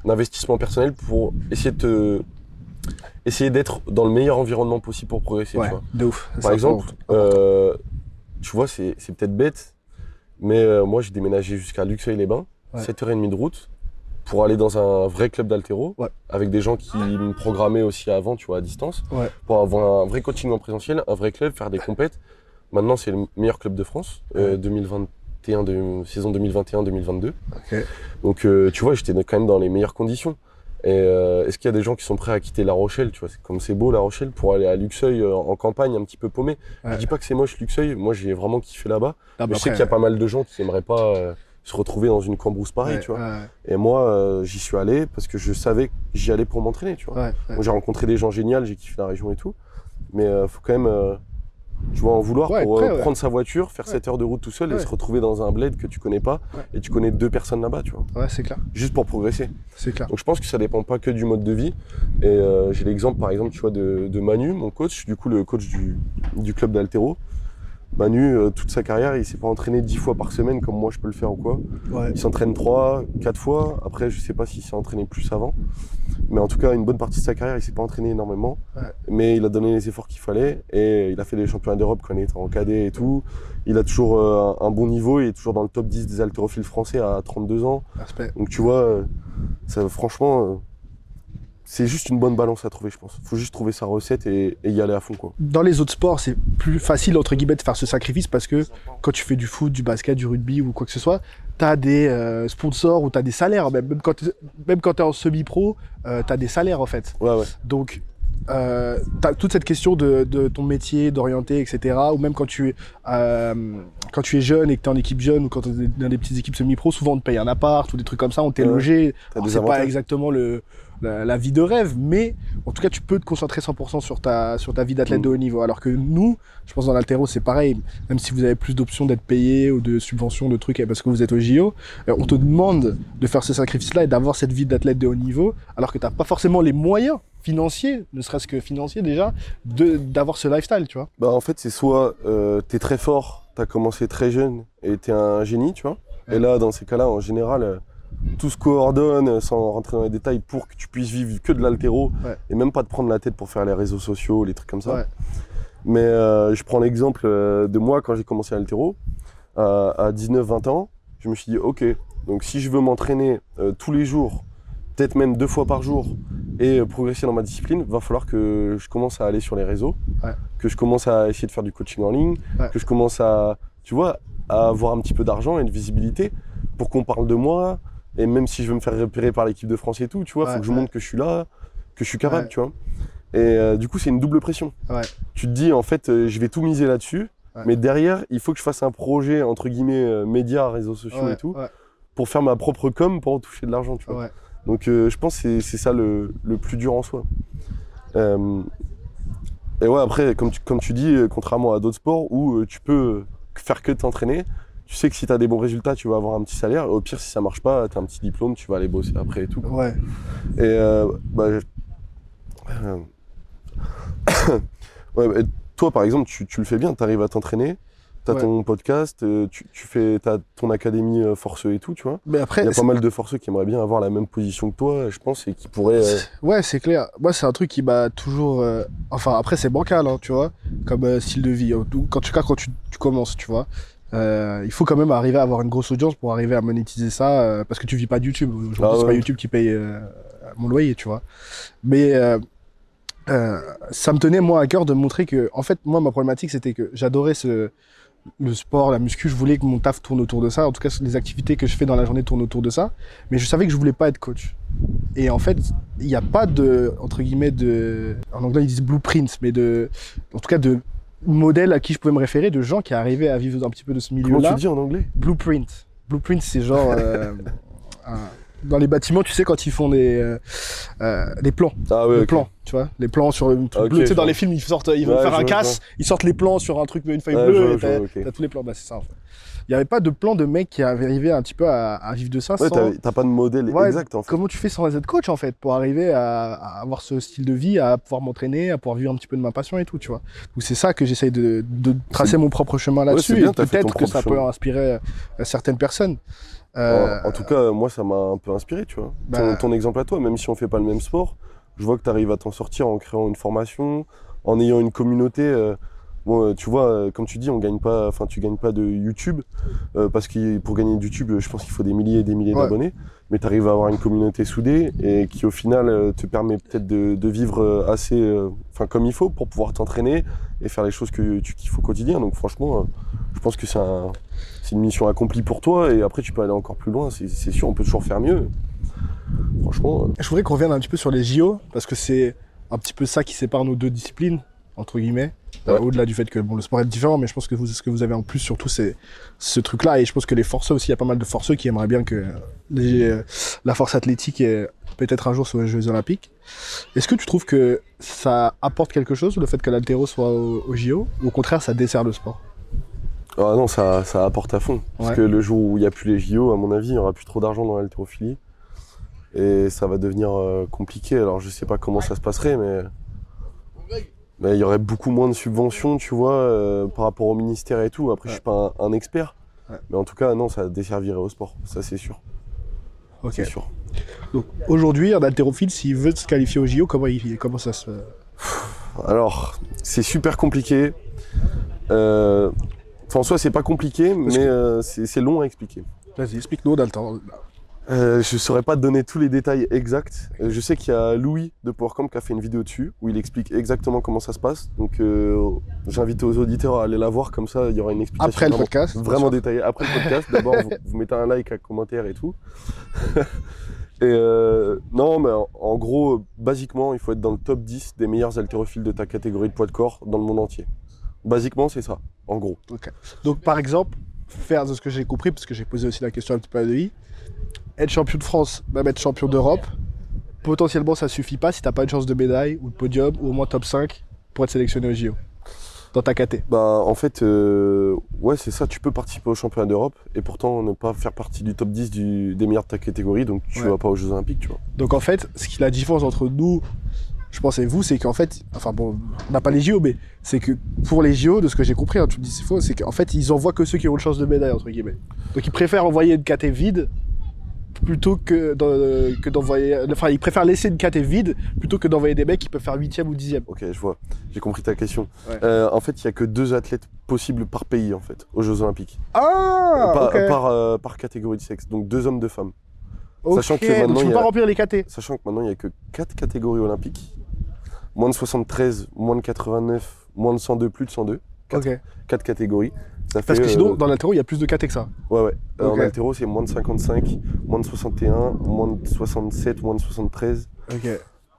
un investissement personnel pour essayer de te- essayer d'être dans le meilleur environnement possible pour progresser, Ouais, tu vois. de ouf. Par exemple, tu vois, c'est c'est peut-être bête, mais moi j'ai déménagé jusqu'à Luxeuil-les-Bains, Ouais. 7h30 de route, pour aller dans un vrai club d'altéro, Ouais. avec des gens qui me programmaient aussi avant, tu vois, à distance, Ouais. pour avoir un vrai coaching en présentiel, un vrai club, faire des compètes. Maintenant, c'est le meilleur club de France, euh, 2021, de, saison 2021-2022. Ok. Donc, euh, tu vois, j'étais quand même dans les meilleures conditions. Et euh, est-ce qu'il y a des gens qui sont prêts à quitter La Rochelle Tu vois, comme c'est beau La Rochelle pour aller à Luxeuil euh, en campagne, un petit peu paumé. Ouais. Je dis pas que c'est moche Luxeuil. Moi, j'ai vraiment kiffé là-bas. Ah, bah je sais qu'il y a pas mal de gens qui aimeraient pas euh, se retrouver dans une cambrousse pareille, ouais, tu vois. ouais, Et moi, euh, j'y suis allé parce que je savais que j'y allais pour m'entraîner, tu vois. ouais, j'ai rencontré des gens géniaux, j'ai kiffé la région et tout. Mais euh, faut quand même, euh, tu vois, en vouloir pour prêt, prendre sa voiture, faire Ouais. 7 heures de route tout seul et se retrouver dans un bled que tu connais pas et tu connais deux personnes là-bas, tu vois. Ouais, c'est clair. Juste pour progresser. C'est clair. Donc je pense que ça dépend pas que du mode de vie. Et j'ai l'exemple par exemple, tu vois, de, de Manu, mon coach, du coup le coach du, du club d'Altero. Manu, euh, toute sa carrière, il s'est pas entraîné 10 fois par semaine comme moi je peux le faire ou quoi. Ouais. Il s'entraîne 3, 4 fois. Après, je sais pas s'il s'est entraîné plus avant. Mais en tout cas, une bonne partie de sa carrière, il s'est pas entraîné énormément. Ouais. Mais il a donné les efforts qu'il fallait. Et il a fait des championnats d'Europe quand il était en cadet et tout. Il a toujours euh, un, bon niveau. Il est toujours dans le top 10 des haltérophiles français à 32 ans. Donc tu vois, euh, ça, franchement, c'est juste une bonne balance à trouver, je pense. Faut juste trouver sa recette et, et y aller à fond, quoi. Dans les autres sports, c'est plus facile, entre guillemets, de faire ce sacrifice parce que quand tu fais du foot, du basket, du rugby ou quoi que ce soit, tu as des euh, sponsors ou tu as des salaires. Même, même quand tu es en semi-pro, tu as des salaires en fait. Ouais, ouais. Donc, euh, tu as toute cette question de, de ton métier, d'orienter, etc. Ou même quand tu, es, euh, quand tu es jeune et que tu es en équipe jeune ou quand tu es dans des petites équipes semi-pro, souvent on te paye un appart ou des trucs comme ça, on t'est logé. T'as Alors, C'est pas exactement le, la, la vie de rêve, mais en tout cas, tu peux te concentrer 100% sur ta, sur ta vie d'athlète Mm. de haut niveau. Alors que nous, je pense dans l'altéro, c'est pareil. Même si vous avez plus d'options d'être payé ou de subventions, de trucs, parce que vous êtes au JO, euh, on te demande de faire ce sacrifice-là et d'avoir cette vie d'athlète de haut niveau, alors que tu n'as pas forcément les moyens financiers, ne serait-ce que financiers déjà, de- d'avoir ce lifestyle, tu vois. Bah en fait, c'est soit euh, t'es très fort, t'as commencé très jeune et t'es un génie, tu vois. Ouais. Et là, dans ces cas-là, en général, euh, tout se coordonne euh, sans rentrer dans les détails pour que tu puisses vivre que de l'altéro Ouais. et même pas te prendre la tête pour faire les réseaux sociaux, les trucs comme ça. Ouais. Mais euh, je prends l'exemple euh, de moi quand j'ai commencé l'altéro à, à 19-20 ans. Je me suis dit, ok, donc si je veux m'entraîner euh, tous les jours, peut-être même deux fois par jour, et euh, progresser dans ma discipline, va falloir que je commence à aller sur les réseaux, Ouais. que je commence à essayer de faire du coaching en ligne, que je commence à, tu vois, à avoir un petit peu d'argent et de visibilité pour qu'on parle de moi. Et même si je veux me faire repérer par l'équipe de France et tout, tu vois, Ouais, faut que je montre que je suis là, que je suis capable, tu vois. Et euh, du coup, c'est une double pression. Tu te dis, en fait, euh, je vais tout miser là-dessus, mais derrière, il faut que je fasse un projet, entre guillemets, euh, médias, réseaux sociaux et tout, pour faire ma propre com pour en toucher de l'argent, tu vois. Donc euh, je pense que c'est- ça le, le plus dur en soi. Et ouais, après, comme tu, comme tu dis, contrairement à d'autres sports où tu peux faire que t'entraîner, tu sais que si tu as des bons résultats, tu vas avoir un petit salaire. Au pire, si ça marche pas, tu as un petit diplôme, tu vas aller bosser après et tout. quoi. Ouais. Et euh, bah, je- ouais, toi, par exemple, tu, tu le fais bien, tu arrives à t'entraîner, t'as Ouais. ton podcast, euh, tu, tu fais t'as ton académie euh, forceux et tout, tu vois. Mais après, Il y a pas mal de forceux qui aimeraient bien avoir la même position que toi, je pense, et qui pourraient. euh, ouais, c'est clair. Moi, c'est un truc qui m'a toujours. euh, Enfin, après, c'est bancal, hein, tu vois, comme euh, style de vie. En tout- tu, quand tu, tu commences, tu vois. Euh, il faut quand même arriver à avoir une grosse audience pour arriver à monétiser ça, euh, parce que tu vis pas de YouTube. Aujourd'hui, Ah c'est pas ouais. YouTube qui paye euh, mon loyer, tu vois. Mais ça me tenait moi à cœur de montrer que, en fait, moi, ma problématique, c'était que j'adorais ce le sport, la muscu, je voulais que mon taf tourne autour de ça. En tout cas, les activités que je fais dans la journée tournent autour de ça. Mais je savais que je voulais pas être coach. Et en fait, il n'y a pas de, entre guillemets, de, en anglais ils disent blueprint, mais de, en tout cas de modèles à qui je pouvais me référer, de gens qui arrivaient à vivre un petit peu de ce Comment milieu-là. tu dis en anglais Blueprint. Blueprint, c'est genre, euh, un- dans les bâtiments, tu sais, quand ils font des, euh, euh, des plans, Ah ouais, les plans, tu vois, les plans sur une truc Ok, bleu. Tu sais, dans les films, ils sortent, ils Ouais, faire un casse, ils sortent les plans sur un truc, une feuille Ouais, bleue, et t'as vois, ok. t'as tous les plans. Bah, c'est ça, en fait. Il n'y avait pas de plan de mec qui avait arrivé un petit peu à, à vivre de ça Ouais, sans... t'as pas de modèle Ouais, exact en fait. Comment tu fais sans être coach en fait pour arriver à, à avoir ce style de vie, à pouvoir m'entraîner, à pouvoir vivre un petit peu de ma passion et tout, tu vois. Donc c'est ça que j'essaye de, de tracer mon propre chemin là-dessus ton peut-être que ça peut inspirer euh, certaines personnes. Euh, En, en tout cas, moi, ça m'a un peu inspiré, tu vois. Bah- Ton, ton exemple à toi, même si on fait pas le même sport, je vois que tu arrives à t'en sortir en créant une formation, en ayant une communauté. euh, bon, euh, tu vois, euh, comme tu dis, on gagne pas, enfin, tu gagnes pas de YouTube euh, parce que pour gagner de YouTube, je pense qu'il faut des milliers et des milliers Ouais. d'abonnés. Mais tu arrives à avoir une communauté soudée et qui, au final, te permet peut-être de, de vivre assez, euh, enfin, comme il faut pour pouvoir t'entraîner et faire les choses que tu kiffes au quotidien. Donc, franchement, euh, je pense que c'est un, une mission accomplie pour toi et après tu peux aller encore plus loin, c'est sûr, on peut toujours faire mieux. Franchement, Je voudrais qu'on revienne un petit peu sur les JO parce que c'est un petit peu ça qui sépare nos deux disciplines entre guillemets. Euh, Ouais. Au-delà du fait que bon, le sport est différent, mais je pense que vous, ce que vous avez en plus surtout c'est ce truc-là et je pense que les forceux aussi, il y a pas mal de forceux qui aimeraient bien que les- euh, la force athlétique peut-être un jour sur les Jeux Olympiques. Est-ce que tu trouves que ça apporte quelque chose le fait que l'altéro soit au, au JO ou au contraire ça dessert le sport? Ah non, ça, ça apporte à fond. Parce Ouais. que le jour où il n'y a plus les JO, à mon avis, il n'y aura plus trop d'argent dans l'haltérophilie. Et ça va devenir euh, compliqué. Alors je sais pas comment ça se passerait, mais il y aurait beaucoup moins de subventions, tu vois, euh, par rapport au ministère et tout. Après, je suis pas un, un expert. Ouais. Mais en tout cas, non, ça desservirait au sport. Ça, c'est sûr. Ok. C'est sûr. Donc aujourd'hui, un haltérophile, s'il veut se qualifier au JO, comment, il, comment ça se. Alors, c'est super compliqué. Euh, Enfin, en soi, c'est pas compliqué, mais que- euh, c'est c'est long à expliquer. Vas-y, explique-nous, on a le temps. Euh, je saurais pas te donner tous les détails exacts. Euh, je sais qu'il y a Louis de PowerCamp qui a fait une vidéo dessus où il explique exactement comment ça se passe. Donc, euh, j'invite aux auditeurs à aller la voir, comme ça, il y aura une explication Après le vraiment, podcast. vraiment détaillée. Après le podcast, d'abord, vous, vous mettez un like, un commentaire et tout. et non, mais en, en gros, basiquement, il faut être dans le top 10 des meilleurs haltérophiles de ta catégorie de poids de corps dans le monde entier. Basiquement, c'est ça, en gros. Donc, par exemple, faire de ce que j'ai compris, parce que j'ai posé aussi la question un petit peu à lui, être champion de France, même être champion d'Europe, potentiellement ça suffit pas si t'as pas une chance de médaille ou de podium ou au moins top 5 pour être sélectionné au JO. Dans ta KT. Bah, en fait, euh, ouais, c'est ça. Tu peux participer au championnat d'Europe et pourtant ne pas faire partie du top 10 du- des meilleurs de ta catégorie, donc tu Ouais. vas pas aux Jeux Olympiques, tu vois. Donc en fait, ce qui la différence entre nous, je pense et vous, c'est qu'en fait, enfin bon, on n'a pas les JO, mais c'est que pour les JO, de ce que j'ai compris, hein, tu me dis c'est faux, c'est qu'en fait ils envoient que ceux qui ont une chance de médaille entre guillemets. Donc ils préfèrent envoyer une KT vide plutôt que d'en- que d'envoyer, enfin ils préfèrent laisser une KT vide plutôt que d'envoyer des mecs qui peuvent faire 8 ou 10 Ok, je vois. J'ai compris ta question. Ouais. Euh, en fait, il y a que deux athlètes possibles par pays, en fait, aux Jeux Olympiques. Ah, par, euh, par catégorie de sexe. Donc deux hommes, deux femmes. Sachant que donc maintenant, tu il peux pas a- remplir les KT. Sachant que maintenant, il y a que quatre catégories olympiques. Moins de 73, moins de 89, moins de 102, plus de 102. Quatre, Ok. quatre catégories. Ça Parce fait, que sinon, euh, dans l'altéro, il y a plus de KT que ça. Ouais, ouais. Euh, Ok. En altéro, c'est moins de 55, moins de 61, moins de 67, moins de 73. Ok.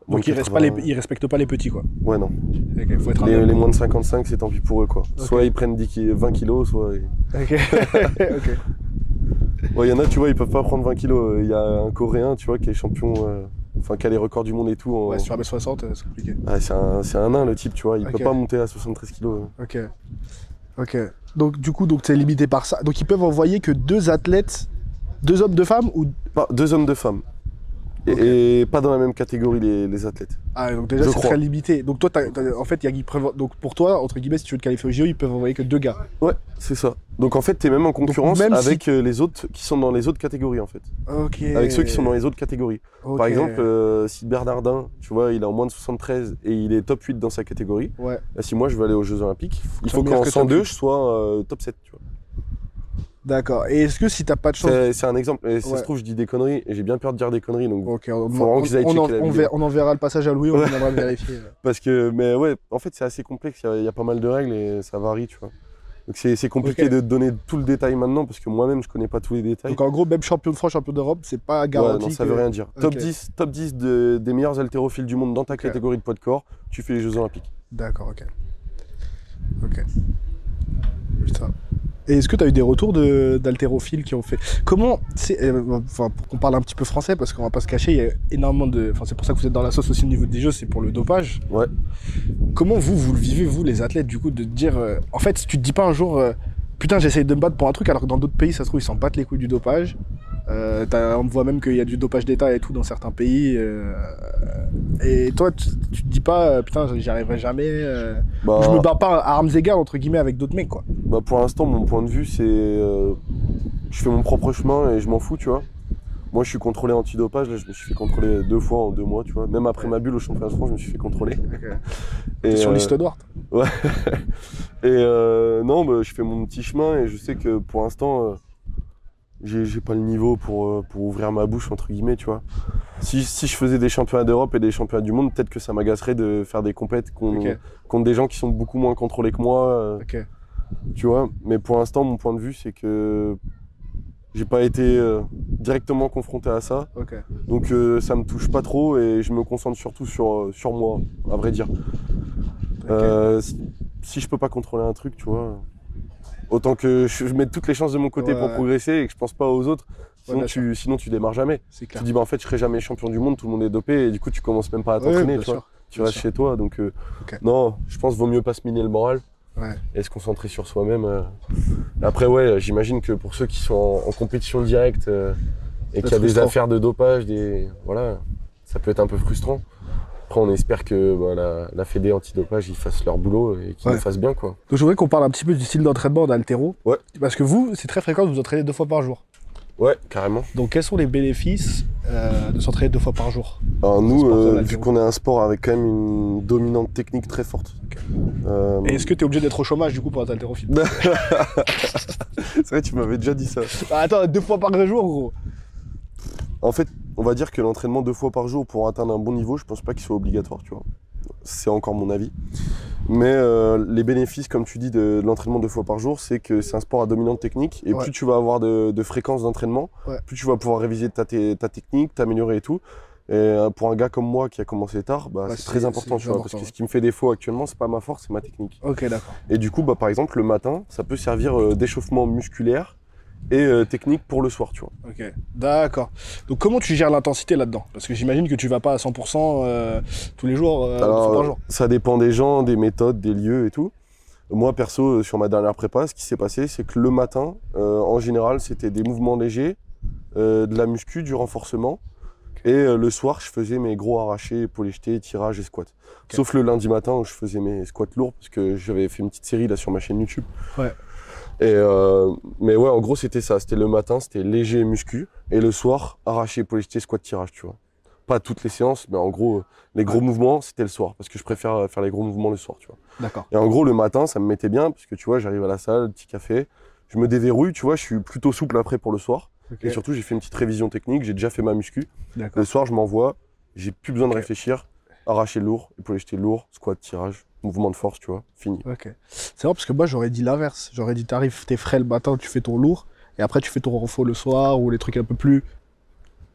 Donc ils, restent pas les, 80. ils respectent pas les petits quoi. Ouais, non. Ok, faut être Les, les moins de 55, c'est tant pis pour eux, quoi. Soit ils prennent 10 ki- 20 kilos, soit. ils- Ok. ok. Ouais, il y en a, tu vois, ils peuvent pas prendre 20 kilos. Il y a un Coréen, tu vois, qui est champion. euh, Enfin, qui a les records du monde et tout. en- Ouais, sur 1m60, euh, c'est compliqué. Ah, c'est un, un nain, le type, tu vois. Il Ok. peut pas monter à 73 kilos. Ok. Ok. Donc du coup, donc c'est limité par ça. Donc ils peuvent envoyer que deux athlètes, deux hommes, deux femmes ou? Deux hommes, deux femmes. Et, pas dans la même catégorie les, les athlètes. Ah, donc déjà, c'est très limité. Donc toi, en fait, il y a Donc pour toi, entre guillemets, si tu veux te qualifier au JO, ils peuvent envoyer que deux gars. Ouais, c'est ça. Donc en fait, t'es même en concurrence même avec euh, les autres qui sont dans les autres catégories en fait. Ok. Avec ceux qui sont dans les autres catégories. Par exemple, euh, si Bernardin, tu vois, il est en moins de 73 et il est top 8 dans sa catégorie, Ouais. bah, si moi je veux aller aux Jeux Olympiques, il faut qu'en que top 102 huit. je sois euh, top 7. Tu vois. D'accord. Et est-ce que si t'as pas de chance. C'est un exemple. Et si ça se trouve, je dis des conneries et j'ai bien peur de dire des conneries. Donc, on, Faut vraiment on- qu'ils aillent on en, checker la on vidéo. ver- on enverra le passage à Louis, on Ouais. viendra le vérifier. Parce que, mais ouais, en fait, c'est assez complexe. Il y a- il y, a pas mal de règles et ça varie, tu vois. Donc c'est compliqué Ok. de te donner tout le détail maintenant parce que moi-même, je connais pas tous les détails. Donc en gros, même champion de France, champion d'Europe, c'est pas Ouais, garanti. non, ça que- veut rien dire. Top 10, top 10 de- des meilleurs haltérophiles du monde dans ta catégorie de poids de corps, tu fais les Jeux Olympiques. D'accord, ok. Ok. Putain. Et est-ce que tu as eu des retours de- d'haltérophiles qui ont fait. Comment. c'est- euh, Enfin, pour qu'on parle un petit peu français, parce qu'on va pas se cacher, il y a énormément de. Enfin, c'est pour ça que vous êtes dans la sauce aussi au niveau des jeux, c'est pour le dopage. Ouais. Comment vous, vous le vivez, vous, les athlètes, du coup, de dire. euh, En fait, si tu te dis pas un jour. euh, Putain, j'essaye de me battre pour un truc, alors que dans d'autres pays, ça se trouve, ils s'en battent les couilles du dopage. Euh, on voit même qu'il y a du dopage d'État et tout dans certains pays. euh, et toi, tu, tu te dis pas, euh, putain, j'y arriverai jamais. euh, Bah, je me bats pas à armes égales entre guillemets avec d'autres mecs quoi. bah, pour l'instant, mon point de vue, c'est. je fais mon propre chemin et je m'en fous, tu vois. Moi, je suis contrôlé antidopage. Là, je me suis fait contrôler deux fois en deux mois, tu vois. Même après ma bulle au championnat de France, je me suis fait contrôler. Et, sur liste noire. toi. Et euh, non, bah, je fais mon petit chemin et je sais que pour l'instant, j'ai pas le niveau pour, euh, pour ouvrir ma bouche, entre guillemets, tu vois. Si, si je faisais des championnats d'Europe et des championnats du monde, peut-être que ça m'agacerait de faire des compètes con- Ok. contre des gens qui sont beaucoup moins contrôlés que moi, euh, Ok. tu vois. Mais pour l'instant, mon point de vue, c'est que j'ai pas été euh, directement confronté à ça. Ok. Donc euh, ça me touche pas trop et je me concentre surtout sur, sur moi, à vrai dire. Euh, si, si je peux pas contrôler un truc, tu vois, autant que je, mette toutes les chances de mon côté Ouais, pour progresser et que je pense pas aux autres. Sinon, tu, sinon tu démarres jamais. C'est Tu clair. te dis, bah en fait, je serai jamais champion du monde, tout le monde est dopé et du coup, tu commences même pas à t'entraîner, tu. Tu restes sûr. chez toi, donc euh, non, je pense vaut mieux pas se miner le moral et se concentrer sur soi-même. euh. Après, ouais, j'imagine que pour ceux qui sont en, en compétition directe euh, et qu'il y a des affaires de dopage, des voilà, ça peut être un peu frustrant. Après, on espère que bah, la, la Fédé antidopage, ils fassent leur boulot et qu'ils Ouais. le fassent bien, quoi. Donc je voudrais qu'on parle un petit peu du style d'entraînement d'haltéro. Ouais. Parce que vous, c'est très fréquent de vous entraîner deux fois par jour. Ouais, carrément. Donc quels sont les bénéfices euh, de s'entraîner deux fois par jour? Alors nous, euh, vu qu'on est un sport avec quand même une dominante technique très forte. euh, Et est-ce que tu es obligé d'être au chômage du coup pour être haltérophile C'est vrai, tu m'avais déjà dit ça. Ah, Attends, deux fois par jour gros. En fait, on va dire que l'entraînement deux fois par jour pour atteindre un bon niveau, je pense pas qu'il soit obligatoire, tu vois. C'est encore mon avis. Mais euh, les bénéfices, comme tu dis, de, de l'entraînement deux fois par jour, c'est que c'est un sport à dominante technique. Et Ouais. plus tu vas avoir de, de fréquences d'entraînement, Ouais. plus tu vas pouvoir réviser ta, te- ta technique, t'améliorer et tout. Et euh, pour un gars comme moi qui a commencé tard, bah, Ouais, c'est très important, tu vois. important, Parce que ouais. ce qui me fait défaut actuellement, c'est pas ma force, c'est ma technique. Ok, d'accord. Et du coup, bah, par exemple, le matin, ça peut servir euh, d'échauffement musculaire et euh, technique pour le soir, tu vois. Ok, d'accord. Donc comment tu gères l'intensité là-dedans? Parce que j'imagine que tu vas pas à 100% euh, tous les jours, euh, Alors, par jour. ça dépend des gens, des méthodes, des lieux et tout. Moi, perso, sur ma dernière prépa, ce qui s'est passé, c'est que le matin, en général, c'était des mouvements légers, de la muscu, du renforcement. Et le soir, je faisais mes gros arrachés, épaules jetés, tirages et squats. Sauf le lundi matin où je faisais mes squats lourds, parce que j'avais fait une petite série là sur ma chaîne YouTube. Ouais. Et euh, mais ouais, en gros, c'était ça. C'était le matin, c'était léger muscu. Et le soir, arraché, épaules jetés, squat, tirage, tu vois. Pas toutes les séances, mais en gros, euh, les gros mouvements, c'était le soir. Parce que je préfère euh, faire les gros mouvements le soir, tu vois. D'accord. Et en gros, le matin, ça me mettait bien, parce que tu vois, j'arrive à la salle, petit café, je me déverrouille, tu vois, je suis plutôt souple après pour le soir. Et surtout, j'ai fait une petite révision technique, j'ai déjà fait ma muscu. Le soir, je m'envoie, j'ai plus besoin de réfléchir, arracher lourd, épaule jeté lourd, squat, tirage, mouvement de force, tu vois, fini. Ok. C'est vrai parce que moi j'aurais dit l'inverse. J'aurais dit t'arrives, t'es frais le matin, tu fais ton lourd, et après tu fais ton renfort le soir ou les trucs un peu plus.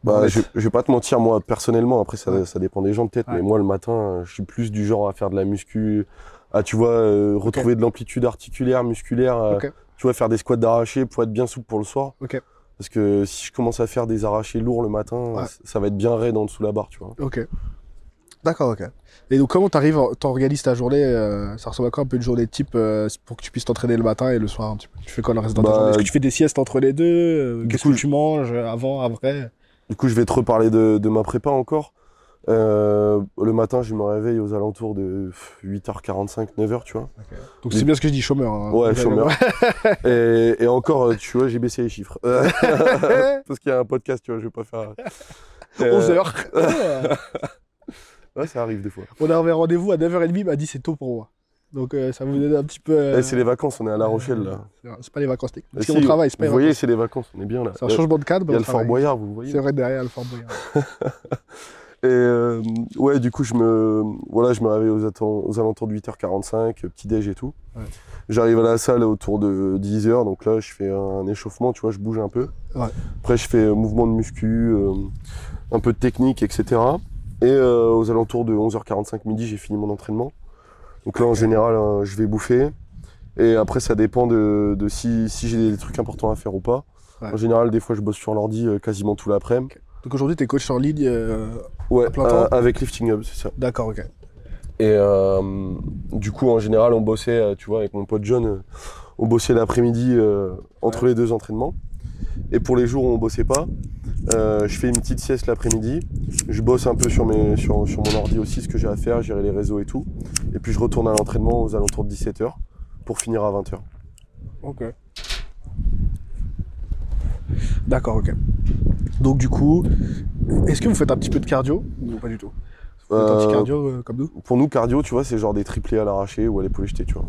Bah, Ouais. je, je vais pas te mentir, moi, personnellement, après, ça, Ouais. ça dépend des gens peut-être, Ouais. mais moi, le matin, je suis plus du genre à faire de la muscu, à, tu vois, euh, retrouver de l'amplitude articulaire, musculaire, euh, tu vois, faire des squats d'arraché pour être bien souple pour le soir. Ok. Parce que si je commence à faire des arrachés lourds le matin, ça- ça va être bien raide en dessous de la barre, tu vois. Ok. D'accord, ok. Et donc comment t'arrives, t'organises ta journée euh, Ça ressemble à quoi un peu une journée type euh, pour que tu puisses t'entraîner le matin et le soir un petit peu? Tu fais quoi le reste de ta Bah, journée Est-ce que tu fais des siestes entre les deux Euh, Qu'est-ce que tu manges avant, après? Du coup, je vais te reparler de, de ma prépa encore. Euh, le matin, je me réveille aux alentours de 8h45, 9h, tu vois. Donc c'est bien ce que je dis, chômeur. hein. Ouais, chômeur. Et, et encore, tu vois, j'ai baissé les chiffres. Parce qu'il y a un podcast, tu vois, je vais pas faire. 11 Euh, heures. Ouais, ça arrive des fois. On avait rendez-vous à 9h30, il m'a dit c'est tôt pour moi. Donc euh, ça vous donne un petit peu. euh, Eh, c'est les vacances, on est à La Rochelle là. c'est- pas les vacances techniques. Eh, si, qu'on travaille, c'est pas les Vous voyez, c'est les vacances, on est bien là. C'est un changement de cadre, Il y a on le Fort. Boyard, vous voyez. C'est vrai, derrière le Fort Boyard. Et euh, ouais, du coup, je me, voilà, je me réveille aux, alentours de 8h45, petit déj et tout. Ouais. J'arrive à la salle autour de 10h, donc là, je fais un échauffement, tu vois, je bouge un peu. Ouais. Après, je fais euh, mouvement de muscu, euh, un peu de technique, etc. Et euh, aux alentours de 11h45 midi, j'ai fini mon entraînement. Donc là, en général, euh, je vais bouffer. Et après, ça dépend de, de si, si j'ai des trucs importants à faire ou pas. Ouais. En général, des fois, je bosse sur l'ordi euh, quasiment tout l'après-midi. Donc aujourd'hui, t'es coach en ligne. Ouais, À plein temps avec Lifting Hub, c'est ça. D'accord, ok. Et du coup, en général, on bossait, tu vois, avec mon pote John, on bossait l'après-midi entre les deux entraînements. Et pour les jours où on bossait pas, euh, je fais une petite sieste l'après-midi. Je bosse un peu sur, mes, sur, sur mon ordi aussi, ce que j'ai à faire, gérer les réseaux et tout. Et puis je retourne à l'entraînement aux alentours de 17h pour finir à 20h. Ok. D'accord, ok. Donc du coup, est-ce que vous faites un petit peu de cardio ou pas du tout? Vous faites un petit Euh, cardio euh, comme nous? Pour nous, cardio, tu vois, c'est genre des triplés à l'arraché ou à l'épaule jetée, tu vois.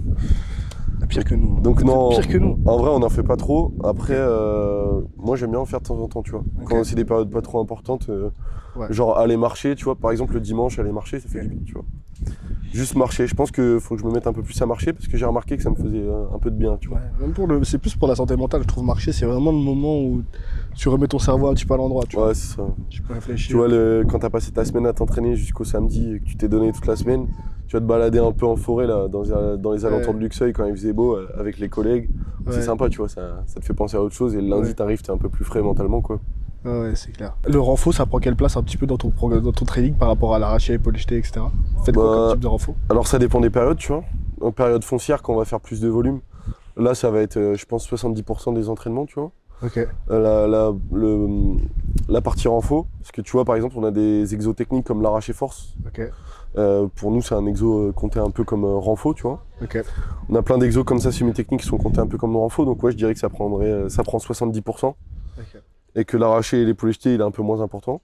Pire que nous. Donc Vous non, faites Pire que nous. En vrai, on n'en fait pas trop. Après, euh, moi, j'aime bien en faire de temps en temps, tu vois. Quand c'est des périodes pas trop importantes, euh, Ouais. genre aller marcher, tu vois. Par exemple, le dimanche, aller marcher, ça fait du bien, tu vois. Juste marcher. Je pense qu'il faut que je me mette un peu plus à marcher parce que j'ai remarqué que ça me faisait euh, un peu de bien, tu vois. Ouais, même pour le, c'est plus pour la santé mentale, je trouve marcher, c'est vraiment le moment où tu remets ton cerveau un petit peu à l'endroit, tu vois. Ouais, c'est ça. Tu peux réfléchir. Tu vois, le, quand t'as passé ta semaine à t'entraîner jusqu'au samedi et que tu t'es donné toute la semaine, tu vas te balader un peu en forêt, là, dans, les- dans les alentours Ouais. de Luxeuil quand il faisait beau, euh, avec les collègues. C'est sympa, tu vois, ça, ça te fait penser à autre chose. Et le lundi, Ouais. t'arrives, t'es un peu plus frais mentalement, quoi. Ouais, c'est clair. Le renfo, ça prend quelle place un petit peu dans ton, dans ton training par rapport à l'arraché, épaule jetée, etc. Faites quoi Bah, comme type de renfo? Alors ça dépend des périodes, tu vois. En période foncière, quand on va faire plus de volume, là ça va être, euh, je pense, 70% des entraînements, tu vois. Euh, La, la, le- la partie renfo, parce que tu vois, par exemple, on a des exos techniques comme l'arraché force. Euh, pour nous, c'est un exo euh, compté un peu comme renfo, tu vois. On a plein d'exos comme ça semi-techniques qui sont comptés un peu comme renfo, donc ouais, je dirais que ça prendrait, ça prend 70%. Ok. Et que l'arraché et l'épaule jetée, il est un peu moins important.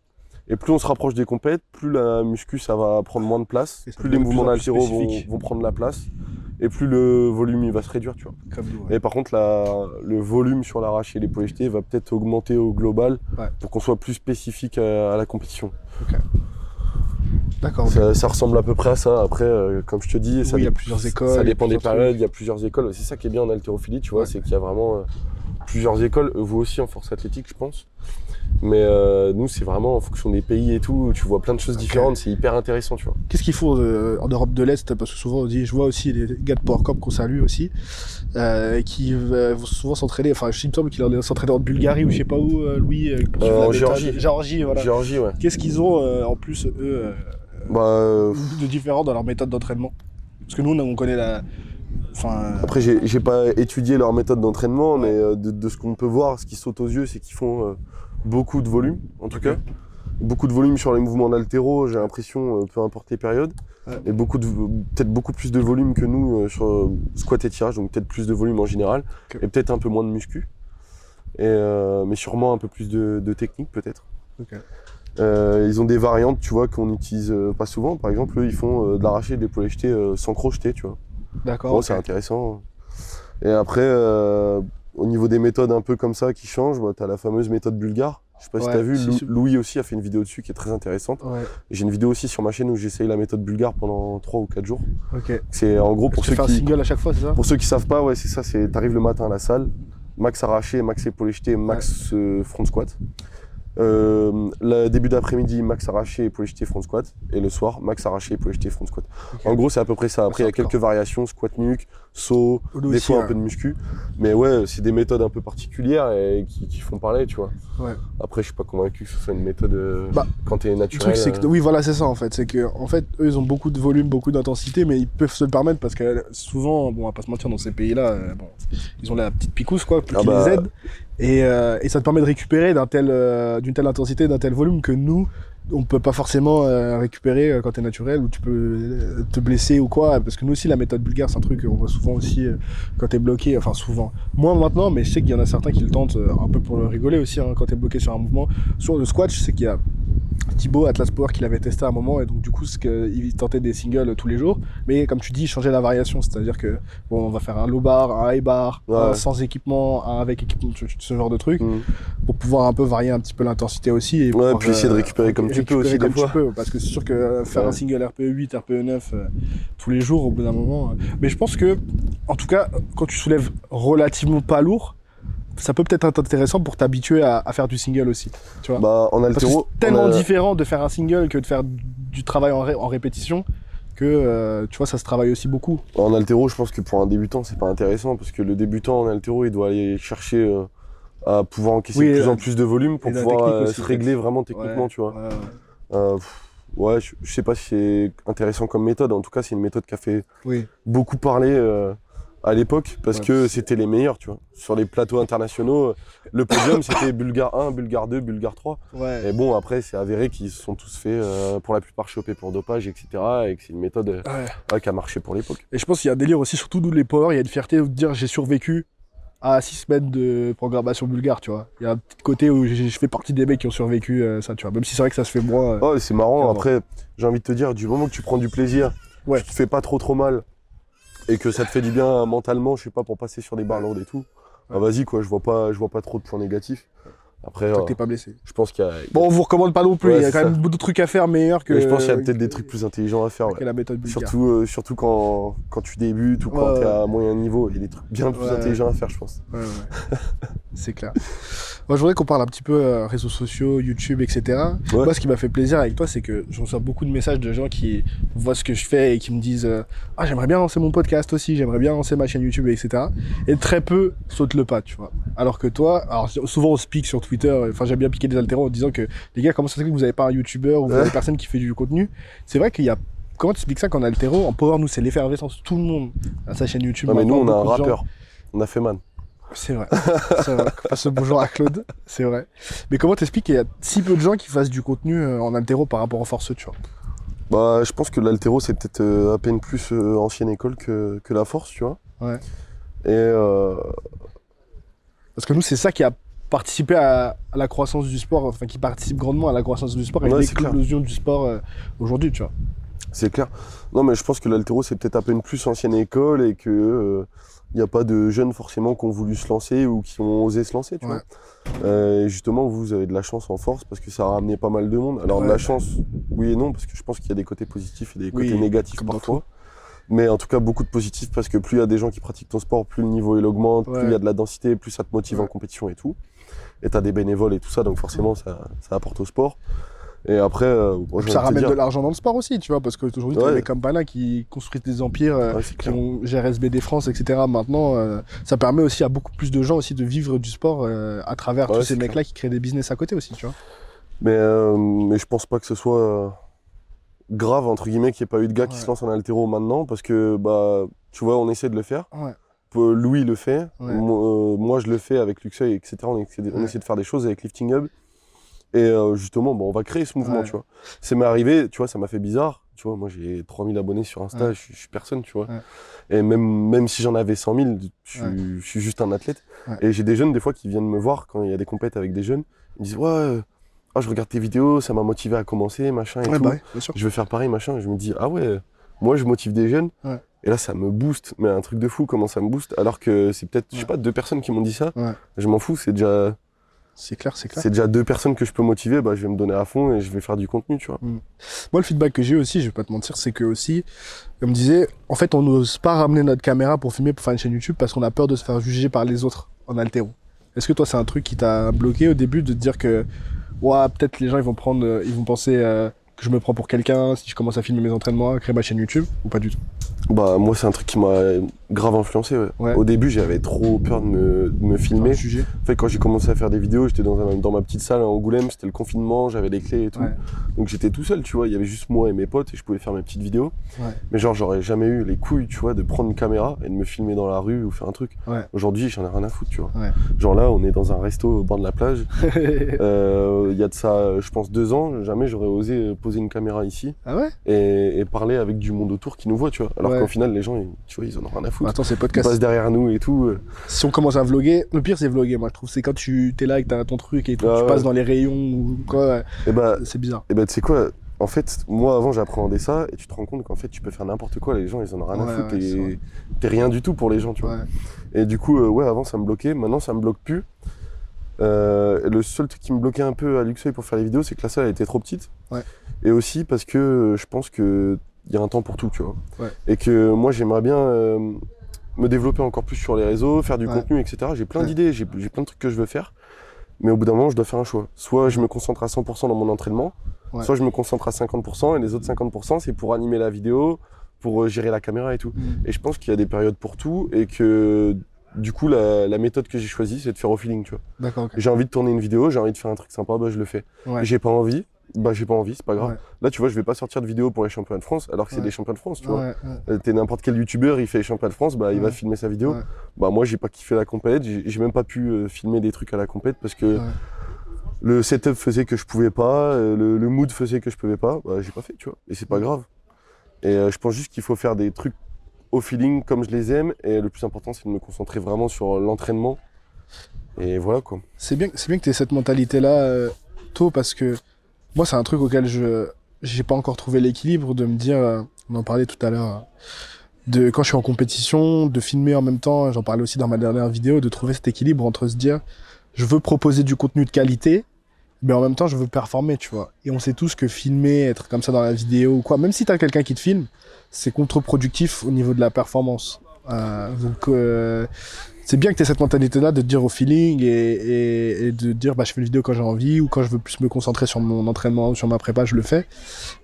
Et plus on se rapproche des compètes, plus la muscu, ça va prendre moins de place, plus les mouvements d'altéro vont, vont prendre la place, et plus le volume, il va se réduire, tu vois. Comme nous, ouais. Et par contre, la- le volume sur l'arraché et l'épaule jetée va peut-être augmenter au global Ouais. pour qu'on soit plus spécifique à, à la compétition. D'accord. Ça, ça ressemble à peu près à ça. Après, euh, comme je te dis, ça, il y a plusieurs écoles, ça dépend des périodes, il y a plusieurs écoles. C'est ça qui est bien en haltérophilie, tu vois, Ouais. c'est qu'il y a vraiment euh, plusieurs écoles. Vous aussi en force athlétique, je pense. Mais euh, nous, c'est vraiment en fonction des pays et tout. Tu vois plein de choses différentes. C'est hyper intéressant, tu vois. Qu'est-ce qu'il faut euh, en Europe de l'Est? Parce que souvent, on dit, je vois aussi les gars de PowerCorp qu'on salue aussi, euh, qui vont souvent s'entraîner. Enfin, il me semble qu'il en s'entraîner en Bulgarie ou je sais pas où, Louis. en. Géorgie. Géorgie, voilà. Géorgie, ouais. Qu'est-ce qu'ils ont en plus, eux, Bah, de différent dans leur méthode d'entraînement? Parce que nous, on connaît la. Enfin. Après, j'ai pas étudié leur méthode d'entraînement, mais de, de ce qu'on peut voir, ce qui saute aux yeux, c'est qu'ils font beaucoup de volume, en tout cas. Beaucoup de volume sur les mouvements d'altéro, j'ai l'impression, euh, peu importe les périodes. Ouais. Et beaucoup de, peut-être beaucoup plus de volume que nous euh, sur euh, squat et tirage, donc peut-être plus de volume en général. Et peut-être un peu moins de muscu. Et, euh, mais sûrement un peu plus de, de technique, peut-être. Euh, ils ont des variantes, tu vois, qu'on n'utilise pas souvent. Par exemple, eux, ils font de l'arraché, de l'épaule jetée euh, sans crocheter, tu vois. D'accord. Bon, c'est intéressant. Et après, euh, au niveau des méthodes un peu comme ça qui changent, bah, tu as la fameuse méthode bulgare. Je sais pas si tu as vu, si, Lou- si. Louis aussi a fait une vidéo dessus qui est très intéressante. Ouais, J'ai une vidéo aussi sur ma chaîne où j'essaye la méthode bulgare pendant 3 ou 4 jours. C'est en gros pour tu ceux, fais un qui, single à chaque fois, c'est ça? pour ceux qui savent pas, ouais, c'est ça, c'est t'arrives le matin à la salle, max arraché, max épaulé jeté, max euh, front squat. Euh, le début d'après-midi, max arraché, épaulé jeté, front squat. Et le soir, max arraché, épaulé jeté, front squat. En gros, c'est à peu près ça. Après, il y a quelques variations, squat nuque, saut, des fois un hein. peu de muscu. Mais ouais, c'est des méthodes un peu particulières et qui, qui font parler, tu vois. Ouais. Après, je suis pas convaincu que ce soit une méthode euh, Bah, quand t'es Le naturel. truc, c'est que, euh, oui, voilà, c'est ça en fait. C'est que, en fait, eux, ils ont beaucoup de volume, beaucoup d'intensité, mais ils peuvent se le permettre parce que souvent, bon, on va pas se mentir, dans ces pays-là, bon, ils ont la petite picousse, quoi, qui Ah bah. les aide. Et, euh, et ça te permet de récupérer euh, d'une telle intensité, d'un tel volume que nous, on peut pas forcément euh, récupérer quand t'es naturel ou tu peux te blesser ou quoi. Parce que nous aussi, la méthode bulgare, c'est un truc qu'on voit souvent aussi quand t'es bloqué. Enfin, souvent. Moins maintenant, mais je sais qu'il y en a certains qui le tentent un peu pour le rigoler aussi hein, quand t'es bloqué sur un mouvement. Sur le squat, je sais qu'il y a Thibaut Atlas Power qui l'avait testé à un moment et donc du coup que il tentait des singles tous les jours mais comme tu dis il changeait la variation c'est à dire que bon on va faire un low bar un high bar Ouais. un sans équipement un avec équipement ce- genre de truc mm. pour pouvoir un peu varier un petit peu l'intensité aussi et Ouais, puis essayer de récupérer comme tu peux aussi, des comme fois. tu peux, parce que c'est sûr que euh, faire Ouais. un single RPE 8 RPE 9 euh, tous les jours au bout d'un moment euh, mais je pense que en tout cas quand tu soulèves relativement pas lourd ça peut peut-être être intéressant pour t'habituer à, à faire du single aussi tu vois Bah, en altéro, c'est tellement a- différent de faire un single que de faire du travail en, ré- en répétition que euh, tu vois ça se travaille aussi beaucoup. En altéro, je pense que pour un débutant, c'est pas intéressant parce que le débutant en altéro, il doit aller chercher euh, à pouvoir encaisser Oui, de plus euh, en plus de volume pour pouvoir aussi, se régler vraiment techniquement, Ouais, tu vois. ouais, ouais. Euh, pff, ouais, je, je sais pas si c'est intéressant comme méthode. En tout cas, c'est une méthode qui a fait Oui. beaucoup parler à l'époque parce Ouais. que c'était les meilleurs, tu vois. Sur les plateaux internationaux, euh, le podium c'était Bulgare 1, Bulgare 2, Bulgare 3. Ouais. Et bon, après, c'est avéré qu'ils se sont tous fait, euh, pour la plupart, choper pour dopage, etc. Et que c'est une méthode euh, Ouais. qui a marché pour l'époque. Et je pense qu'il y a un délire aussi, surtout nous les power, il y a une fierté de dire j'ai survécu à 6 semaines de programmation bulgare, tu vois. Il y a un petit côté où je fais partie des mecs qui ont survécu euh, ça, tu vois. Même si c'est vrai que ça se fait moins. Oh, c'est marrant. Après, j'ai envie de te dire, du moment que tu prends du plaisir, tu te fais pas trop trop mal et que ça te fait du bien mentalement, je sais pas, pour passer sur des barres lourdes et tout, bah vas-y quoi, je vois pas, je vois pas trop de points négatifs. Après, tant euh, que t'es pas blessé. je pense qu'il y a, Bon, on vous recommande pas non plus, Ouais, il y a quand même beaucoup de trucs à faire meilleurs que. mais je pense qu'il y a peut-être des trucs plus intelligents à faire. ouais. que la méthode bulgare. Surtout, euh, surtout quand, quand tu débutes ou quand Ouais, t'es à moyen niveau, il y a des trucs bien plus intelligents à faire, je pense. Ouais, ouais. c'est clair. Moi, je voudrais qu'on parle un petit peu euh, réseaux sociaux, YouTube, etc. Moi, ce qui m'a fait plaisir avec toi, c'est que je reçois beaucoup de messages de gens qui voient ce que je fais et qui me disent euh, Ah, j'aimerais bien lancer mon podcast aussi, j'aimerais bien lancer ma chaîne YouTube, etc. Et très peu sautent le pas, tu vois. Alors que toi, alors souvent on se pique sur Twitter, euh, enfin, j'aime bien piquer des altéros en disant que les gars, comment ça se fait que vous avez pas un YouTuber ou Ouais. personne qui fait du contenu? C'est vrai qu'il y a. Comment tu expliques ça qu'en altéro, en power, nous, c'est l'effervescence. Tout le monde a sa chaîne YouTube. Non, mais nous, on a un rappeur. On a fait man. c'est vrai. C'est vrai. Fasse bonjour à Claude, c'est vrai. Mais comment t'expliques qu'il y a si peu de gens qui fassent du contenu euh, en altéro par rapport en force, tu vois? Bah, je pense que l'altéro, c'est peut-être euh, à peine plus euh, ancienne école que, que la force, tu vois? Ouais. Et euh, Parce que nous, c'est ça qui a participé à, à la croissance du sport, enfin qui participe grandement à la croissance du sport et Ouais, l'explosion du sport euh, aujourd'hui, tu vois. c'est clair. Non, mais je pense que l'altéro, c'est peut-être à peine plus ancienne école et que il n'y a pas de jeunes forcément qui ont voulu se lancer ou qui ont osé se lancer, tu Ouais. vois. Euh, et justement, vous avez de la chance en force parce que ça a ramené pas mal de monde. Alors, de la chance, oui et non, parce que je pense qu'il y a des côtés positifs et des Oui, côtés négatifs parfois. Mais en tout cas, beaucoup de positifs parce que plus il y a des gens qui pratiquent ton sport, plus le niveau il augmente, plus il y a de la densité, plus ça te motive en compétition et tout. Et t'as des bénévoles et tout ça, donc forcément, ça, ça apporte au sport. Et après, euh, moi, ça ramène de l'argent dans le sport aussi, tu vois, parce qu'aujourd'hui, t'as Ouais. des Bana qui construisent des empires, euh, Ouais, qui ont GRSBD France, etc. Maintenant, euh, ça permet aussi à beaucoup plus de gens aussi de vivre du sport à travers Ouais, tous ces mecs-là qui créent des business à côté aussi, tu vois. Mais, mais je pense pas que ce soit grave, entre guillemets, qu'il n'y ait pas eu de gars qui se lancent en altéro maintenant, parce que, bah, tu vois, on essaie de le faire. Louis le fait, Ouais. moi, euh, moi, je le fais avec Luxeuil, etc. On essaie, de, on Ouais. essaie de faire des choses avec Lifting Hub. Et euh, justement, bon, on va créer ce mouvement, Ouais. tu vois. C'est m'est arrivé, tu vois, ça m'a fait bizarre. Tu vois, moi j'ai 3000 abonnés sur Insta, Ouais. je, suis- je suis personne, tu vois. Ouais. Et même, même si j'en avais 100 000, je suis, Ouais. je suis juste un athlète. Et j'ai des jeunes, des fois, qui viennent me voir quand il y a des compètes avec des jeunes. Ils me disent, ouais, euh, ah, je regarde tes vidéos, ça m'a motivé à commencer, machin et tout. bah. Je veux faire pareil, machin. Et je me dis, ah ouais, moi je motive des jeunes. Ouais. Et là, ça me booste, mais un truc de fou, comment ça me booste. Alors que c'est peut-être, je sais pas, deux personnes qui m'ont dit ça. Ouais. Je m'en fous, c'est déjà, C'est clair, c'est clair. c'est déjà deux personnes que je peux motiver. Bah, je vais me donner à fond et je vais faire du contenu, tu vois. Moi, le feedback que j'ai aussi, je vais pas te mentir, c'est que aussi, comme je disais, en fait, on n'ose pas ramener notre caméra pour filmer, pour faire une chaîne YouTube, parce qu'on a peur de se faire juger par les autres en altéro. Est-ce que toi, c'est un truc qui t'a bloqué au début de te dire que, ouais, peut-être les gens, ils vont prendre, ils vont penser euh, je me prends pour quelqu'un si je commence à filmer mes entraînements, à créer ma chaîne YouTube, ou pas du tout? Bah, moi, c'est un truc qui m'a Grave influencé, ouais. Ouais. Au début, j'avais trop peur de me, de me Sur filmer. En fait, quand j'ai commencé à faire des vidéos, j'étais dans, un- dans ma petite salle à Angoulême, c'était le confinement, j'avais les clés et tout. Ouais. Donc j'étais tout seul, tu vois. Il y avait juste moi et mes potes et je pouvais faire mes petites vidéos. Ouais. Mais genre, j'aurais jamais eu les couilles, tu vois, de prendre une caméra et de me filmer dans la rue ou faire un truc. Aujourd'hui, j'en ai rien à foutre, tu vois. Genre là, on est dans un resto au bord de la plage. Euh, Il y a de ça, je pense, deux ans, jamais j'aurais osé poser une caméra ici ah et, et parler avec du monde autour qui nous voit, tu vois. Alors qu'au final, les gens, ils- tu vois, ils en ont rien à foutre. Attends, c'est podcast. derrière nous et tout. Si on commence à vlogger, le pire c'est vlogger, moi je trouve. C'est quand tu es là avec ta- ton truc et tout, Ah tu ouais. passes dans les rayons ou quoi, Et bah, c'est bizarre. Et ben tu sais quoi, en fait, moi avant j'appréhendais ça et tu te rends compte qu'en fait tu peux faire n'importe quoi, les gens ils en ont rien Ouais, à foutre ouais, et t'es rien du tout pour les gens, tu vois. Et du coup, euh, ouais, avant ça me bloquait, maintenant ça me bloque plus. Euh, le seul truc qui me bloquait un peu à Luxeuil pour faire les vidéos, c'est que la salle elle était trop petite. Ouais. Et aussi parce que euh, je pense que il y a un temps pour tout, tu vois. Ouais. Et que moi j'aimerais bien euh, me développer encore plus sur les réseaux, faire du Ouais. contenu, etc. J'ai plein Ouais. d'idées, j'ai plein de trucs que je veux faire. Mais au bout d'un moment, je dois faire un choix. Soit je me concentre à 100% dans mon entraînement, soit je me concentre à 50% et les autres 50% c'est pour animer la vidéo, pour euh, gérer la caméra et tout. Mm. Et je pense qu'il y a des périodes pour tout et que du coup la, la méthode que j'ai choisie c'est de faire au feeling, tu vois. D'accord. J'ai envie de tourner une vidéo, j'ai envie de faire un truc sympa, bah je le fais. J'ai pas envie, bah j'ai pas envie, c'est pas grave. Ouais. Là tu vois, je vais pas sortir de vidéo pour les championnats de France alors que c'est des championnats de France, tu vois. Ouais. Euh, T'es n'importe quel youtubeur, il fait les championnats de France, bah il va filmer sa vidéo. Bah moi j'ai pas kiffé la compète, j'ai même pas pu euh, filmer des trucs à la compète parce que le setup faisait que je pouvais pas, euh, le, le mood faisait que je pouvais pas, bah j'ai pas fait, tu vois. Et c'est pas grave. Et euh, je pense juste qu'il faut faire des trucs au feeling comme je les aime et le plus important c'est de me concentrer vraiment sur l'entraînement. Et voilà quoi. C'est bien, c'est bien que tu aies cette mentalité-là euh, tôt parce que moi, c'est un truc auquel je j'ai pas encore trouvé l'équilibre de me dire, euh, on en parlait tout à l'heure, euh, de quand je suis en compétition, de filmer en même temps, j'en parlais aussi dans ma dernière vidéo, de trouver cet équilibre entre se dire, je veux proposer du contenu de qualité, mais en même temps, je veux performer, tu vois. Et on sait tous que filmer, être comme ça dans la vidéo ou quoi, même si t'as quelqu'un qui te filme, c'est contre-productif au niveau de la performance. Euh, donc, euh, c'est bien que tu aies cette mentalité-là de te dire au feeling et, et, et de dire bah, je fais une vidéo quand j'ai envie ou quand je veux plus me concentrer sur mon entraînement ou sur ma prépa, je le fais.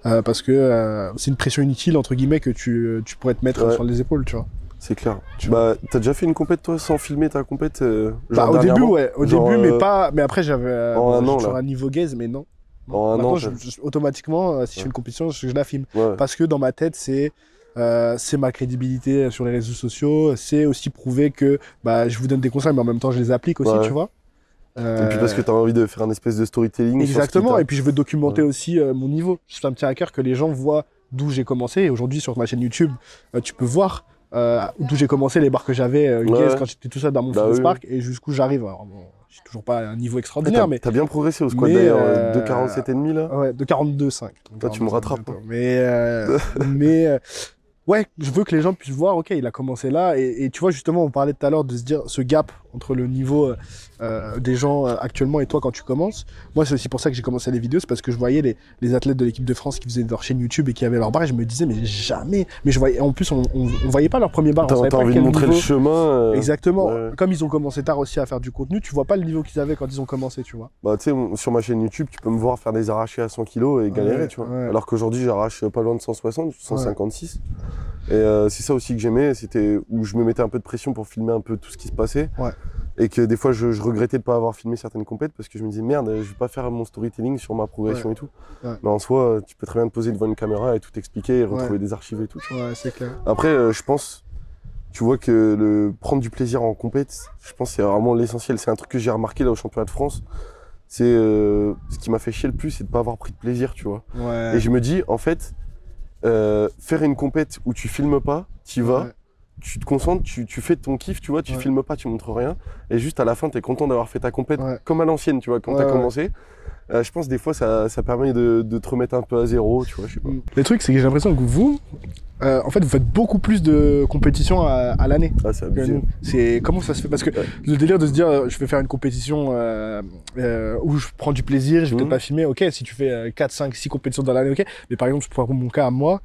Euh, parce que euh, c'est une pression inutile, entre guillemets, que tu, tu pourrais te mettre Ouais. sur les épaules, tu vois. C'est clair. Tu bah t'as déjà fait une compète toi sans filmer ta compète euh, Bah, au début, ouais, au Genre, début, mais euh, pas. Mais après, j'avais un toujours niveau gaze, mais non. En un Maintenant, an, je- t'as- je- automatiquement, si je fais une compétition, je, je la filme. Ouais. Parce que dans ma tête, c'est euh, c'est ma crédibilité sur les réseaux sociaux. C'est aussi prouver que bah, je vous donne des conseils, mais en même temps, je les applique aussi, Ouais. tu vois. Et puis parce que Euh, t'as envie de faire un espèce de storytelling. Exactement. Et puis je veux documenter aussi euh, mon niveau. Ça me tient à cœur que les gens voient d'où j'ai commencé. Et aujourd'hui, sur ma chaîne YouTube, euh, tu peux voir d'où j'ai commencé, les barres que j'avais Ouais. quand j'étais tout seul dans mon Bah fitness oui. park et jusqu'où j'arrive. Alors, bon, j'ai toujours pas un niveau Ouais, extraordinaire, T'as mais t'as bien progressé au squat d'ailleurs, euh, de 47 et demi là. Ouais, de 42,5. Toi, tu me rattrapes, bientôt. Mais, euh, mais ouais, je veux que les gens puissent voir, ok, il a commencé là. Et, et tu vois, justement, on parlait tout à l'heure de se dire ce gap entre le niveau euh, euh, des gens euh, actuellement et toi quand tu commences. Moi, c'est aussi pour ça que j'ai commencé les vidéos, c'est parce que je voyais les, les athlètes de l'équipe de France qui faisaient leur chaîne YouTube et qui avaient leur barre. Et je me disais, mais jamais. Mais je voyais, en plus, on, on, on voyait pas leur premier on T'as envie de montrer niveau- le chemin. euh, Exactement. ouais. Comme ils ont commencé tard aussi à faire du contenu, tu vois pas le niveau qu'ils avaient quand ils ont commencé, tu vois. Bah, tu sais, sur ma chaîne YouTube, tu peux me voir faire des arrachés à 100 kg et galérer, Ouais, tu vois. ouais. Alors qu'aujourd'hui, j'arrache pas loin de 160, 156. Et euh, c'est ça aussi que j'aimais, c'était où je me mettais un peu de pression pour filmer un peu tout ce qui se passait. Ouais. Et que des fois, je, je regrettais de pas avoir filmé certaines compètes parce que je me disais, merde, je vais pas faire mon storytelling sur ma progression et tout. Ouais. Mais en soi, tu peux très bien te poser devant une caméra et tout expliquer et retrouver des archives et tout. tu vois. Ouais, c'est clair. Après, euh, je pense, tu vois que le prendre du plaisir en compète, je pense que c'est vraiment l'essentiel. C'est un truc que j'ai remarqué là au championnat de France. C'est euh, ce qui m'a fait chier le plus, c'est de pas avoir pris de plaisir, tu vois. Et je me dis, en fait, euh, faire une compète où tu filmes pas, tu vas, Ouais. tu te concentres, tu, tu fais ton kiff, tu vois, tu Ouais. filmes pas, tu montres rien, et juste à la fin, tu es content d'avoir fait ta compète Ouais. comme à l'ancienne, tu vois, quand t'as ouais. commencé. Euh, je pense des fois, ça, ça permet de, de te remettre un peu à zéro, tu vois, je sais pas. Le truc, c'est que j'ai l'impression que vous, euh, en fait, vous faites beaucoup plus de compétitions à, à l'année Ah, c'est abusé. C'est comment ça se fait? Parce que Ouais. le délire de se dire, euh, je vais faire une compétition euh, euh, où je prends du plaisir, je vais peut-être Mhm. pas filmer. Ok, si tu fais euh, 4, 5, 6 compétitions dans l'année, ok. Mais par exemple, pour mon cas à moi,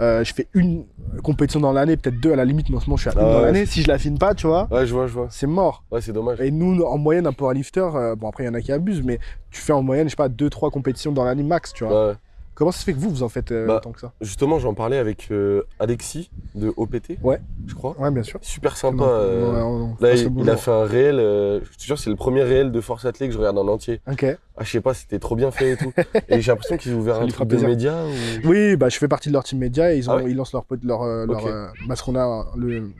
euh, je fais une compétition dans l'année, peut-être deux à la limite. Mais en ce moment, je suis à une Ah dans ouais. l'année. Si je la filme pas, tu vois, Ouais, je vois, je vois. c'est mort. Ouais, c'est dommage. Et nous, en moyenne, un powerlifter, euh, bon après il y en a qui abusent, mais tu fais en moyenne, je sais pas, 2-3 compétitions dans l'année max, tu vois. Ouais. Comment ça se fait que vous, vous en faites euh, Bah, tant que ça? Justement, j'en parlais avec euh, Alexis de OPT, Ouais. je crois. Ouais, bien sûr. Super sympa. Non, euh, ouais, on- on Là, il, a fait un réel, je te jure, c'est le premier réel de Force Athlée que je regarde en entier. Ok. Ah, je sais pas, c'était trop bien fait et tout. et j'ai l'impression qu'ils ont ouvert un truc de plaisir. média. Ou... Oui, bah, je fais partie de leur team média et ils, ont, Ah ouais ils lancent leur, leur, leur euh, parce qu'on a le,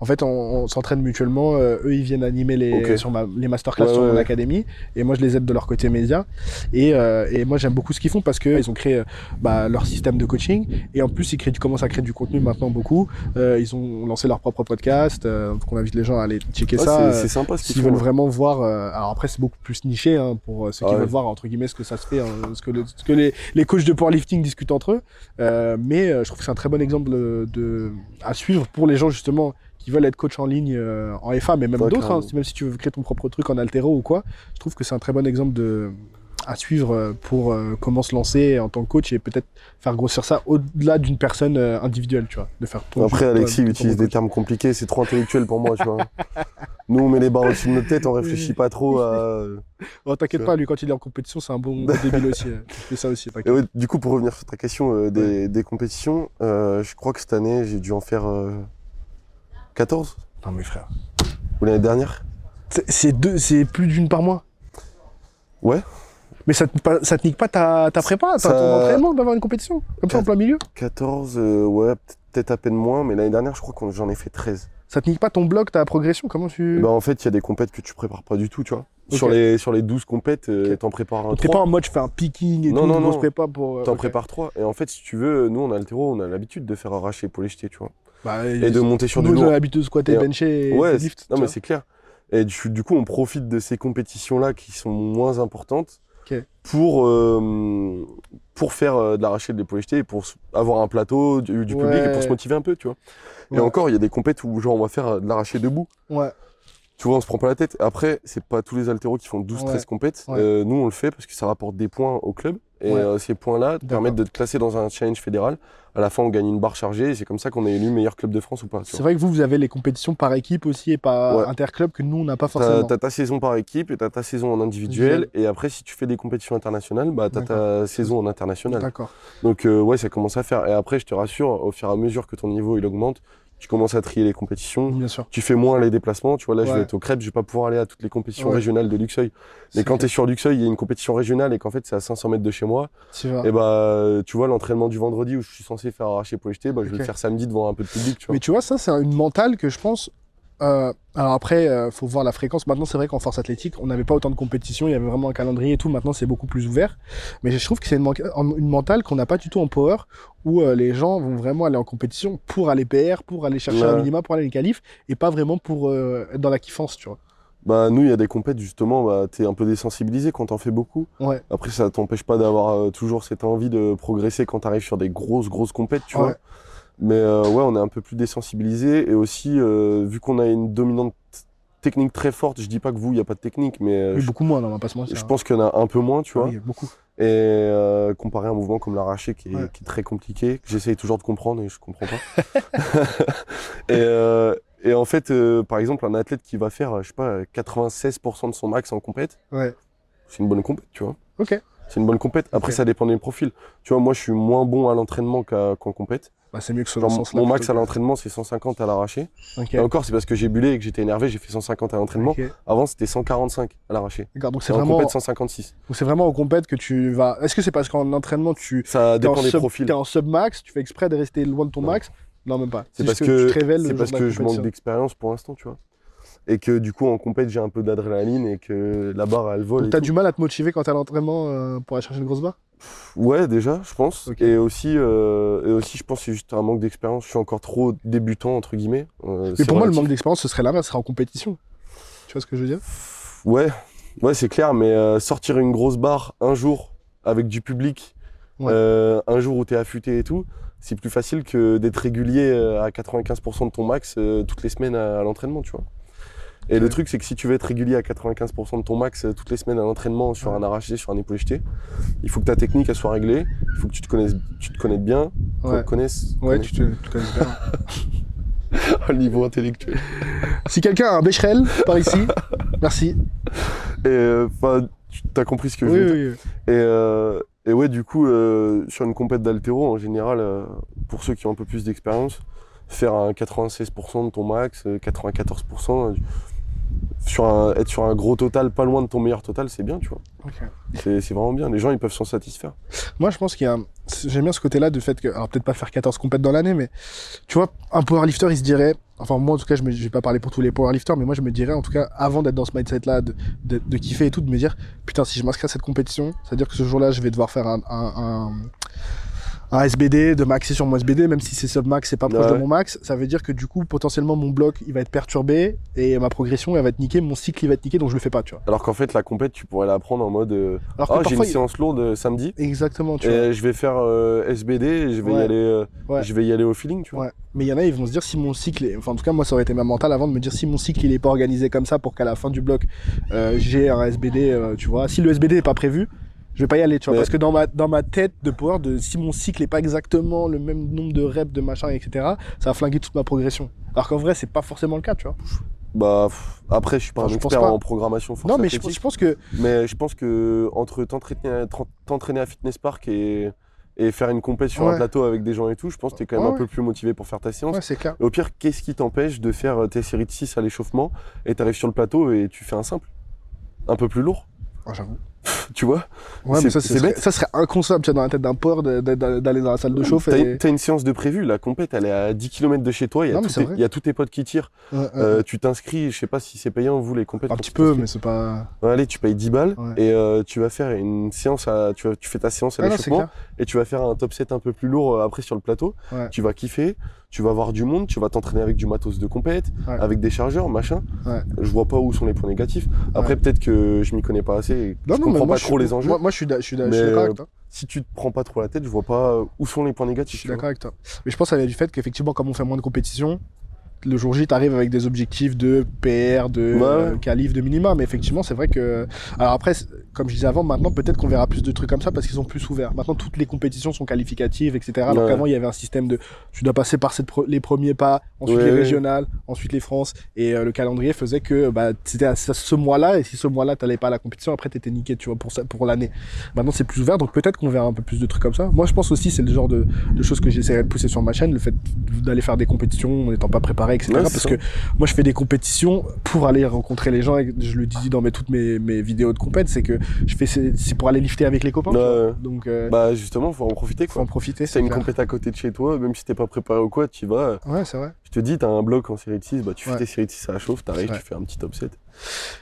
en fait, on, on s'entraîne mutuellement. euh, eux, ils viennent animer les, sur ma, les masterclass Ouais, sur mon ouais. académie et moi, je les aide de leur côté média. Et, euh, et moi, j'aime beaucoup ce qu'ils font parce que ils ont créé euh, bah, leur système de coaching et en plus, ils créent, commencent à créer du contenu maintenant beaucoup. Euh, ils ont lancé leur propre podcast, donc on invite les gens à aller checker Ouais, ça. c'est- sympa ce qu'ils veulent ouais. vraiment voir, euh, alors après c'est beaucoup plus niché hein, pour ceux qui Ah veulent voir entre guillemets ce que ça se fait, hein, ce que, le- ce que les, les coachs de powerlifting discutent entre eux. Euh, mais euh, je trouve que c'est un très bon exemple de, à suivre pour les gens justement qui veulent être coach en ligne euh, en FA, mais même d'autres, hein, même si tu veux créer ton propre truc en altéro ou quoi. Je trouve que c'est un très bon exemple de à suivre euh, pour euh, comment se lancer en tant que coach et peut-être faire grossir ça au-delà d'une personne euh, individuelle, tu vois, de faire ton- Après, Alexis, ton utilise des termes compliqués, c'est trop intellectuel pour moi, tu vois. Nous, on met les barres au-dessus de notre tête, on réfléchit pas trop à. Oh, t'inquiète pas, lui, quand il est en compétition, c'est un bon, débile aussi. Il fait ça aussi, Et t'inquiète. ouais, du coup, pour revenir sur ta question euh, des, des compétitions, je crois que cette année, j'ai dû en faire euh, 14 Non, mais frère. ou l'année dernière. C'est- C'est deux, c'est plus d'une par mois. Ouais. Mais ça te, ça te nique pas ta, ta prépa, Ça- ton entraînement d'avoir une compétition Comme ça en plein milieu? 14, euh, ouais, peut-être à peine moins, mais l'année dernière, je crois que j'en ai fait 13. Ça te nique pas ton bloc, ta progression Comment tu. Et ben, en fait, il y a des compètes que tu prépares pas du tout, tu vois. Sur, les, sur les 12 compètes, euh, Ok. t'en prépares un T'es pas 3. en mode je fais un picking et Non, tout, non, une grosse non. prépa pour. euh, T'en ok. prépares 3. Et en fait, si tu veux, nous, en altéro, on a l'habitude de faire arracher pour les jeter, tu vois. Bah, Et de monter sur nous, du on a lourd. l'habitude de squatter, Et- bencher et Ouais, c'est- lift. non mais c'est clair. Et du, du coup, on profite de ces compétitions-là qui sont moins importantes Pour, euh, pour faire euh, de l'arraché de l'épaule jetée et pour avoir un plateau, du, du public et pour se motiver un peu, tu vois. Ouais. Et encore, il y a des compètes où genre on va faire euh, de l'arraché debout. Ouais. Tu vois, on se prend pas la tête. Après, c'est pas tous les altéros qui font 12-13 Ouais. compètes. Euh, nous, on le fait parce que ça rapporte des points au club. Et Ouais. euh, ces points-là te permettent de te classer dans un challenge fédéral. À la fin, on gagne une barre chargée et c'est comme ça qu'on est élu meilleur club de France ou pas. C'est vrai que vous, vous avez les compétitions par équipe aussi et par Ouais. interclub que nous, on n'a pas forcément. t'as ta saison par équipe et t'as ta saison en individuel. Et après, si tu fais des compétitions internationales, bah, t'as ta saison en international. D'accord. Donc, euh, ouais, ça commence à faire. Et après, je te rassure, au fur et à mesure que ton niveau il augmente, tu commences à trier les compétitions. Bien sûr. Tu fais moins les déplacements. Tu vois, là, je vais être au crêpe, je vais pas pouvoir aller à toutes les compétitions Ouais. régionales de Luxeuil. Mais quand tu es sur Luxeuil, il y a une compétition régionale et qu'en fait, c'est à 500 mètres de chez moi. Tu vois. Et bah, tu vois, l'entraînement du vendredi où je suis censé faire arracher pour jeter, bah, je vais le faire samedi devant un peu de public. Tu vois. Mais tu vois, ça, c'est une mentale que je pense. Euh, alors après, euh, faut voir la fréquence. Maintenant, c'est vrai qu'en force athlétique, on n'avait pas autant de compétitions, il y avait vraiment un calendrier et tout. Maintenant, c'est beaucoup plus ouvert. Mais je trouve que c'est une, mentale qu'on n'a pas du tout en power, où euh, les gens vont vraiment aller en compétition pour aller PR, pour aller chercher Ouais. un minima, pour aller les qualifs, et pas vraiment pour euh, être dans la kiffance, tu vois. Bah, nous, il y a des compètes, justement, bah, t'es un peu désensibilisé quand t'en fais beaucoup. Ouais. Après, ça t'empêche pas d'avoir euh, toujours cette envie de progresser quand t'arrives sur des grosses, grosses compètes, tu Ouais. vois. Mais euh, ouais, on est un peu plus désensibilisé. Et aussi, euh, vu qu'on a une dominante technique très forte, je dis pas que vous, il n'y a pas de technique, mais euh, Oui, je, beaucoup moins, non, on va pas se mentir. je hein. pense qu'il y en a un peu moins, tu vois. Oui, beaucoup. Et euh, comparé à un mouvement comme l'arraché qui, est- Ouais. qui est très compliqué, que j'essaye toujours de comprendre et je comprends pas. et, et en fait, par exemple, un athlète qui va faire, je sais pas, 96% de son max en compète, Ouais. c'est une bonne compète, tu vois. Ok. C'est une bonne compète. Après, ça dépend des profils. Tu vois, moi, je suis moins bon à l'entraînement qu'en compète. Bah, c'est mieux que ce dans sens-là. mon max à l'entraînement, c'est 150 à l'arraché. Et encore, c'est parce que j'ai bullé et que j'étais énervé, j'ai fait 150 à l'entraînement. Avant, c'était 145 à l'arraché. Donc c'est en vraiment, compète, 156. donc c'est vraiment en compète que tu vas. Est-ce que c'est parce qu'en entraînement tu Ça en, dépend des sub, profils. t'es en submax, tu fais exprès de rester loin de ton Non. max? Non, même pas. C'est parce que, tu te révèles le c'est parce que je manque d'expérience pour l'instant, tu vois. Et que du coup, en compète, j'ai un peu d'adrénaline et que la barre, elle vole. T'as du mal à te motiver quand t'es à l'entraînement euh, pour aller chercher une grosse barre? Ouais, déjà, je pense. Ok. Et, aussi, euh, et aussi, je pense que c'est juste un manque d'expérience. Je suis encore trop débutant, entre guillemets. Euh, Mais pour moi, le manque d'expérience, ce serait l'inverse, ce serait en compétition. Tu vois ce que je veux dire? Ouais, ouais, c'est clair, mais euh, sortir une grosse barre un jour avec du public, Ouais. un jour où t'es affûté et tout, c'est plus facile que d'être régulier à 95% de ton max toutes les semaines à, à l'entraînement, tu vois. Et le truc, c'est que si tu veux être régulier à 95% de ton max euh, toutes les semaines à l'entraînement sur Ouais. un arraché, sur un épaulé jeté, il faut que ta technique elle soit réglée, il faut que tu te connaisses, tu te connaisses bien, Ouais. Ouais, tu te, tu connais bien. au niveau intellectuel. si quelqu'un a un Becherel par ici, merci. Et euh, enfin, tu as compris ce que je Oui, veux dire. oui, oui. Et, euh, Et ouais, du coup, euh, sur une compète d'altéro, en général, euh, pour ceux qui ont un peu plus d'expérience, faire un 96% de ton max, euh, 94%, euh, sur un, être sur un gros total, pas loin de ton meilleur total, c'est bien, tu vois. C'est c'est vraiment bien. Les gens, ils peuvent s'en satisfaire. Moi, je pense qu'il y a un... J'aime bien ce côté-là du fait que... Alors, peut-être pas faire 14 compètes dans l'année, mais... Tu vois, un powerlifter, il se dirait... Enfin, moi, en tout cas, je ne vais pas parler pour tous les powerlifters, mais moi, je me dirais, en tout cas, avant d'être dans ce mindset-là, de, de, de kiffer et tout, de me dire, putain, si je m'inscris à cette compétition, c'est-à-dire que ce jour-là, je vais devoir faire un... un, un un SBD, de maxer sur mon SBD, même si c'est sub-max, c'est pas proche Ouais. de mon max, ça veut dire que du coup, potentiellement, mon bloc, il va être perturbé et ma progression, elle va être niquée, mon cycle, il va être niqué, donc je le fais pas, tu vois. Alors qu'en fait, la compète, tu pourrais la prendre en mode euh, Alors que Ah, j'ai une il- séance lourde euh, samedi. exactement, tu vois. Et je vais faire euh, SBD et je vais, y aller, euh, Ouais. je vais y aller au feeling, tu vois. Ouais. Mais il y en a, ils vont se dire si mon cycle, est... enfin en tout cas moi ça aurait été ma mentale avant de me dire si mon cycle il est pas organisé comme ça pour qu'à la fin du bloc euh, j'ai un SBD, tu vois. Si le SBD est pas prévu, je vais pas y aller, tu vois. Mais- Parce que dans ma dans ma tête de power, de si mon cycle est pas exactement le même nombre de reps, de machin, etc. Ça va flinguer toute ma progression. Alors qu'en vrai c'est pas forcément le cas, tu vois. Bah, après, je suis pas Enfin, un expert pas. en programmation force non mais je, pense que mais je pense que entre t'entraîner à- Fitness Park et, et faire une compète sur Ouais. un plateau avec des gens et tout, je pense que t'es quand même Ouais, un ouais. peu plus motivé pour faire ta séance. ouais c'est clair. Et au pire, qu'est-ce qui t'empêche de faire euh, tes séries de 6 à l'échauffement et t'arrives sur le plateau et tu fais un simple Un peu plus lourd, Ouais, j'avoue. tu vois Ouais mais ça, c'est bête. ça serait inconcevable tu vois, dans la tête d'un de- d'aller dans la salle de chauffe. T'as Et... une séance de prévu, la compète elle est à 10 km de chez toi, il y a, tous tes- potes qui tirent. Ouais, ouais, Euh, tu t'inscris, je sais pas si c'est payant vous les compètes. un petit peu mais c'est pas. Ouais, allez, tu payes 10 balles Ouais. et euh, tu vas faire une séance à, tu, vas- tu fais ta séance à Ah l'échauffement et tu vas faire un top set un peu plus lourd euh, après sur le plateau. Ouais. Tu vas kiffer, tu vas voir du monde, tu vas t'entraîner avec du matos de compète, Ouais. avec des chargeurs, machin. Ouais. Je vois pas où sont les points négatifs. Après, Ouais. peut-être que je m'y connais pas assez et Non, je non, comprends pas trop suis- les enjeux. Moi, moi, je suis je suis suis euh. Si tu te prends pas trop la tête, je vois pas euh, où sont les points négatifs. Je suis d'accord avec toi. Mais je pense vient du fait qu'effectivement, comme on fait moins de compétition, le jour J, t'arrives avec des objectifs de PR, de Ouais, euh, de minima. Mais effectivement, c'est vrai que. Alors après, comme je disais avant, maintenant, peut-être qu'on verra plus de trucs comme ça parce qu'ils sont plus ouverts. Maintenant, toutes les compétitions sont qualificatives, etc. Alors Ouais. qu'avant, il y avait un système de. Tu dois passer par cette pro- les premiers pas, ensuite Ouais, les ouais. régionales, ensuite les France. Et euh, le calendrier faisait que bah, c'était à ce mois-là. Et si ce mois-là, t'allais pas à la compétition, après, t'étais niqué, tu vois, pour, ça- pour l'année. Maintenant, c'est plus ouvert. Donc peut-être qu'on verra un peu plus de trucs comme ça. Moi, je pense aussi, c'est le genre de, de choses que j'essaierai de pousser sur ma chaîne, le fait d'aller faire des compétitions en n'étant pas préparé, etc. Parce ça. que moi, je fais des compétitions pour aller rencontrer les gens. Et je le dis dans mes, toutes mes, mes vidéos de compète, c'est que je fais c'est pour aller lifter avec les copains. Donc, euh, Bah justement, faut en profiter faut quoi. en profiter. C'est une clair. compète à côté de chez toi, même si t'es pas préparé ou quoi, tu y vas. Ouais, c'est vrai. Je te dis, t'as un bloc en série de 6, bah tu fais tes séries de 6 à la chauffe, t'arrives, tu fais un petit top set.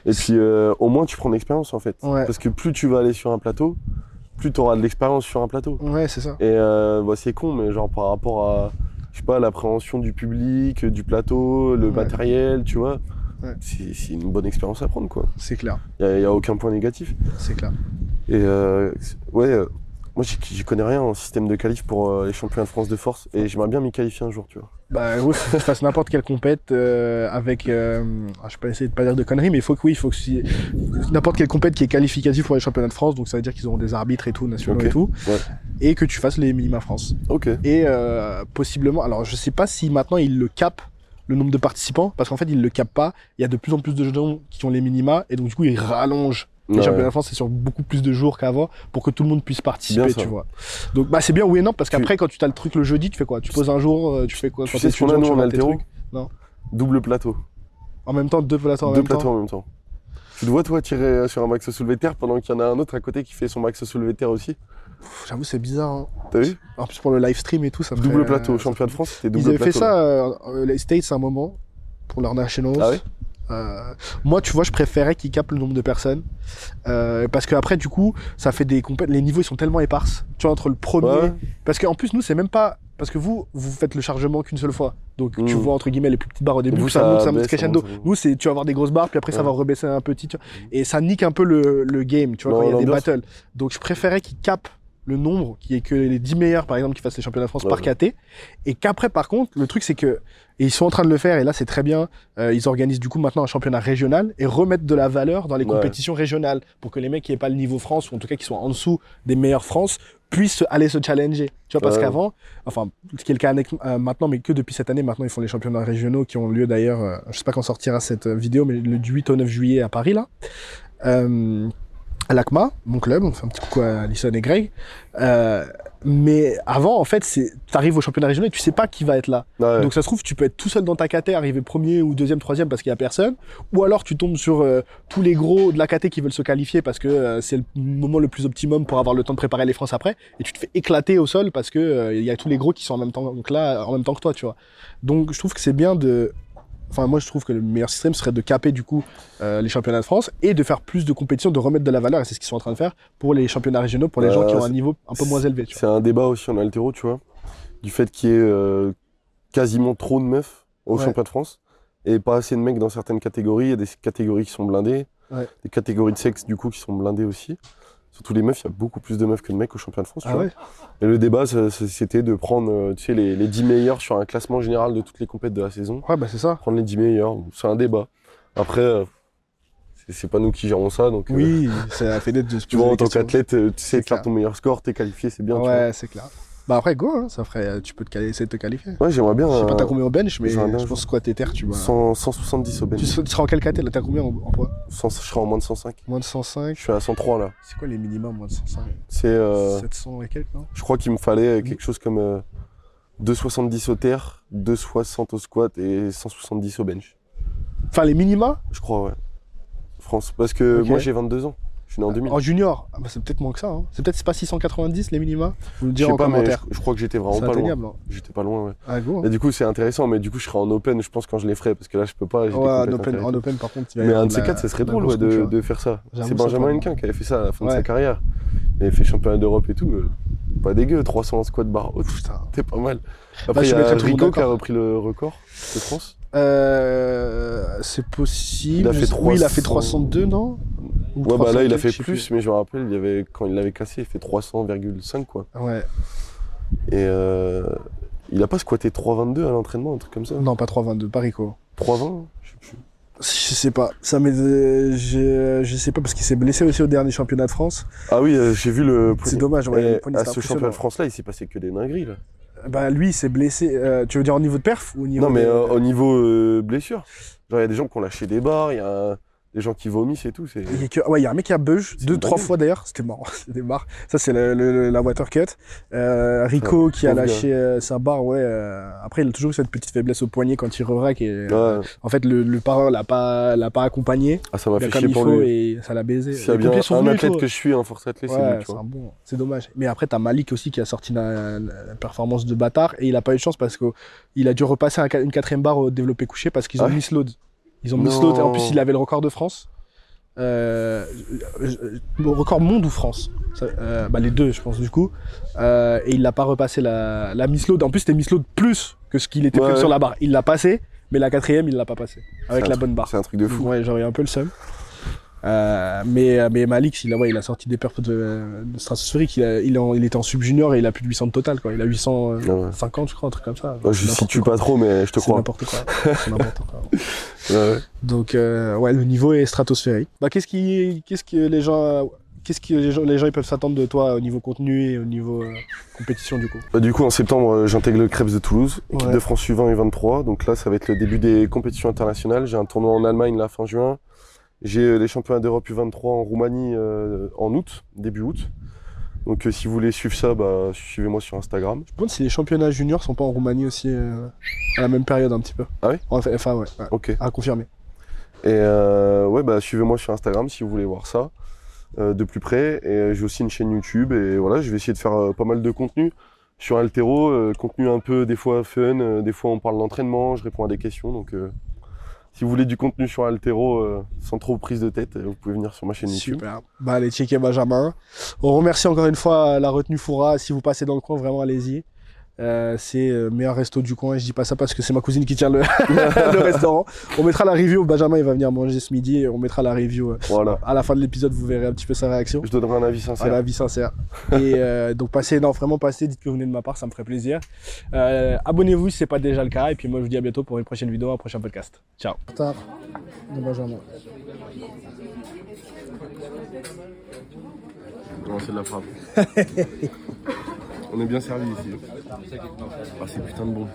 Et puis euh, au moins tu prends de l'expérience en fait. Ouais. Parce que plus tu vas aller sur un plateau, plus tu auras de l'expérience sur un plateau. Ouais, c'est ça. Et euh, bah, c'est con, mais genre par rapport à, je sais pas, l'appréhension du public, du plateau, le Ouais. matériel, tu vois, Ouais. c'est une bonne expérience à prendre quoi. C'est clair. Il y, a aucun point négatif. C'est clair. Et euh, ouais, euh, moi j'y connais rien en système de qualif pour euh, les championnats de France de force et j'aimerais bien m'y qualifier un jour, tu vois. Bah, faut que tu fasses n'importe quelle compète avec. Ah, je vais pas essayer de pas dire de conneries, mais il faut que oui, il faut que si- n'importe quelle compète qui est qualificative pour les championnats de France, donc ça veut dire qu'ils auront des arbitres et tout, nationaux et tout, Ouais. et que tu fasses les minima France. Ok. Et possiblement, alors je sais pas si maintenant ils le capent le nombre de participants, parce qu'en fait ils le capent pas. Il y a de plus en plus de gens qui ont les minima, et donc du coup ils rallongent. Les Ouais. championnats de France, c'est sur beaucoup plus de jours qu'avant pour que tout le monde puisse participer, tu vois. Donc bah c'est bien oui et non parce Tu- qu'après quand tu as le truc le jeudi, tu fais quoi? Tu poses un jour, euh, tu fais quoi? Tu quand sais ce qu'on a nous en altéro? Non. Double plateau. En même temps, deux plateaux en Deux même plateaux temps. en même temps. Tu te vois toi tirer euh, sur un max soulevé terre pendant qu'il y en a un autre à côté qui fait son max soulevé terre aussi J'avoue, c'est bizarre. hein. T'as vu En plus, pour le live stream et tout, ça me Double ferait, plateau. euh, Championnat de France, c'était double Ils avaient plateau. fait ça, euh, euh, les States, à un moment, pour leur Nationals. Ah ouais Euh, moi, tu vois, je préférais qu'ils capent le nombre de personnes. Euh, parce que après, du coup, ça fait des compé- Les niveaux, ils sont tellement éparses. Tu vois, entre le premier. Ouais. Parce qu'en plus, nous, c'est même pas. Parce que vous, vous faites le chargement qu'une seule fois. Donc, tu Mm. vois, entre guillemets, les plus petites barres au début, Vous, ça, ça monte, ça monte crescendo. monte, ça monte. Nous, c'est, tu vas avoir des grosses barres, puis après, ça va rebaisser un petit. tu vois. Et ça nique un peu le, le game, tu vois, Non, quand il y a des battles. Donc, je préférais qu'ils capent le nombre, qui est que les 10 meilleurs, par exemple, qui fassent les championnats de France Ouais, par ouais. KT. Et qu'après, par contre, le truc, c'est que, et ils sont en train de le faire, et là, c'est très bien, euh, ils organisent du coup maintenant un championnat régional et remettent de la valeur dans les Ouais. compétitions régionales pour que les mecs qui n'aient pas le niveau France, ou en tout cas qui sont en dessous des meilleurs France, puissent aller se challenger. Tu vois, parce qu'avant, enfin, ce qui est le cas euh, maintenant, mais que depuis cette année, maintenant, ils font les championnats régionaux qui ont lieu d'ailleurs, euh, je sais pas quand sortira cette euh, vidéo, mais le du 8 au 9 juillet à Paris, là. Euh, à l'ACMA, mon club, on fait un petit coucou à Alison et Greg. Euh, mais avant, en fait, c'est, t'arrives au championnat régional et tu sais pas qui va être là. Ouais. Donc ça se trouve, tu peux être tout seul dans ta KT, arriver premier ou deuxième, troisième parce qu'il y a personne. Ou alors tu tombes sur euh, tous les gros de la KT qui veulent se qualifier parce que euh, c'est le moment le plus optimum pour avoir le temps de préparer les France après. Et tu te fais éclater au sol parce que euh, il y a tous les gros qui sont en même temps donc là, en même temps que toi, tu vois. Donc je trouve que c'est bien de Enfin, moi, je trouve que le meilleur système serait de caper du coup euh, les championnats de France et de faire plus de compétitions, de remettre de la valeur, et c'est ce qu'ils sont en train de faire pour les championnats régionaux, pour les Bah, gens qui ont un niveau un peu moins élevé. C'est un débat aussi en altéro, tu vois, du fait qu'il y ait euh, quasiment trop de meufs au Ouais. championnat de France et pas assez de mecs dans certaines catégories. Il y a des catégories qui sont blindées, Ouais. des catégories de sexe du coup qui sont blindées aussi. Surtout les meufs, il y a beaucoup plus de meufs que de mecs au championnat de France. tu Ah vois. Et le débat, c'était de prendre euh, tu sais, les, les 10 meilleurs sur un classement général de toutes les compétitions de la saison. Ouais, bah c'est ça. Prendre les 10 meilleurs, c'est un débat. Après, euh, c'est- pas nous qui gérons ça, donc euh, Oui, c'est la fédé de se tu vois, en tant qu'athlète, euh, tu sais faire ton meilleur score, t'es qualifié, c'est bien. Ouais, c'est clair. Bah après, go, hein, ça ferait, tu peux te quali- essayer de te qualifier. Ouais, j'aimerais bien. Je sais pas, euh, t'as combien au bench, mais bien je pense quoi t'es terre, tu vois. 100 170 au bench. Tu seras en quelle caté là T'as combien en, en poids? 100 je serai en moins de 105. Moins de 105 Je suis à 103 là. C'est quoi les minimums moins de 105 C'est, euh, 700 et quelques, non? je crois qu'il me fallait quelque chose comme euh, 2,70 au terre, 2,60 au squat et 170 au bench. Enfin, les minima? Je crois, ouais. France. Parce que moi j'ai 22 ans. Je suis né en 2000. En junior ah bah, C'est peut-être moins que ça. Hein. C'est peut-être c'est pas 690 les minima Vous me je direz sais en pas, mais je, commentaire. je crois que j'étais vraiment pas loin. hein. J'étais pas loin, ouais. Ah, go. hein. Et du coup, c'est intéressant, mais du coup, je serai en open, je pense, quand je les ferai, parce que là, je peux pas. Ouais, en open, intérieures. en open, par contre, il Mais un de ces quatre, ça serait drôle ouais, de, faire ça. C'est Benjamin Hennequin qui avait fait ça à la fin de sa carrière. Il avait fait championnat d'Europe et tout. euh, Pas dégueu, 300 en squat bar haute. Putain. C'était pas mal. Bah, Après, il y a Rico qui a repris le record de France. Euh, c'est possible. Il a fait Oui, il a fait 300. 302, non? Ou Ouais, bah là, il 302, a fait plus, mais je me rappelle, il y avait, quand il l'avait cassé, il fait 300,5 quoi. Ouais. Et euh, il a pas squatté 3,22 à l'entraînement, un truc comme ça? Non, pas 322, pas Rico. 3,20 Je sais plus. Je sais pas. Ça euh, je, je sais pas parce qu'il s'est blessé aussi au dernier championnat de France. Ah oui, euh, j'ai vu le. C'est dommage. Ouais, poignet, à ce championnat de France là, il s'est passé que des dingueries là. Bah lui, il s'est blessé. euh, tu veux dire au niveau de perf ou au niveau Non, mais de- euh, au niveau euh, blessure, genre il y a des gens qui ont lâché des barres, il y a des gens qui vomissent et tout. C'est... Il y a que- ouais, il y a un mec qui a bug C'est deux, trois fois d'ailleurs. C'était marrant. C'était marrant. Ça, c'est le, le- la water cut. Euh, Rico qui a lâché euh, sa barre, ouais. euh, après, il a toujours cette petite faiblesse au poignet quand il revraque. Et, euh, Ouais. en fait, le, le l'a pas, l'a pas accompagné. Ah, ça m'a fait chier pour lui. et ça l'a baisé. Les bien un venus, athlète que je suis en force athlète, c'est Ouais, lui, tu c'est vois. un bon. C'est dommage. Mais après, t'as Malik aussi qui a sorti la, la performance de bâtard et il a pas eu de chance parce qu'il a dû repasser un- une quatrième barre au développé couché parce qu'ils ont mis load. Ils ont mis et en plus, il avait le record de France. Euh, le record monde ou France Ça, euh, bah, Les deux, je pense, du coup. Euh, et il l'a pas repassé la, la miss load. En plus, c'était miss load plus que ce qu'il était Ouais, prévu ouais. sur la barre. Il l'a passé, mais la quatrième, il l'a pas passé. Avec la bonne barre. C'est un truc de fou. Ouais, j'aurais un peu le seum. Euh, mais, mais Malix, il a, ouais, il a sorti des perfs de, de stratosphérique. Il, a- il, est en- il était en sub-junior et il a plus de 800 de total. Quoi. Il a 850, Ah ouais. je crois, un truc comme ça. Ouais, je n'importe situe pas trop, mais je te crois. n'importe quoi. C'est n'importe quoi. Ouais. Donc, euh, ouais, le niveau est stratosphérique. Bah, qu'est-ce qui, qu'est-ce que les gens, qu'est-ce que les gens, les gens ils peuvent s'attendre de toi au niveau contenu et au niveau euh, compétition du coup? Bah, du coup, en septembre, euh, j'intègre le Krebs de Toulouse, équipe Ouais. de France U20 et 23. Donc là, ça va être le début des compétitions internationales. J'ai un tournoi en Allemagne là fin juin. J'ai euh, les championnats d'Europe U23 en Roumanie euh, en août, début août. Donc euh, si vous voulez suivre ça, bah, suivez-moi sur Instagram. Je me demande si les championnats juniors sont pas en Roumanie aussi à la même période un petit peu. Ah oui? En FA, ouais. ouais. Ok. À confirmer. Et euh, ouais, bah, suivez-moi sur Instagram si vous voulez voir ça euh, de plus près. Et j'ai aussi une chaîne YouTube. Et voilà, je vais essayer de faire euh, pas mal de contenu sur Altero. contenu un peu, des fois fun, des fois on parle d'entraînement, je réponds à des questions. Donc si vous voulez du contenu sur Altero euh, sans trop prise de tête, euh, vous pouvez venir sur ma chaîne YouTube. Super. Bah, allez checker Benjamin. On remercie encore une fois la retenue Foura. Si vous passez dans le coin, vraiment allez-y. Euh, c'est le meilleur resto du coin. Je dis pas ça parce que c'est ma cousine qui tient le, le restaurant. On mettra la review. Benjamin, il va venir manger ce midi. Et on mettra la review euh, Voilà, à la fin de l'épisode. Vous verrez un petit peu sa réaction. je donnerai un avis C'est sincère. la vie sincère. Et euh, donc passez, non, vraiment passez. Dites que vous venez de ma part, ça me ferait plaisir. Euh, Abonnez-vous si c'est pas déjà le cas. Et puis moi, je vous dis à bientôt pour une prochaine vidéo, un prochain podcast. Ciao. Tard de Benjamin. Non, c'est de la frappe? on est bien servi ici. Ah, c'est putain de bon.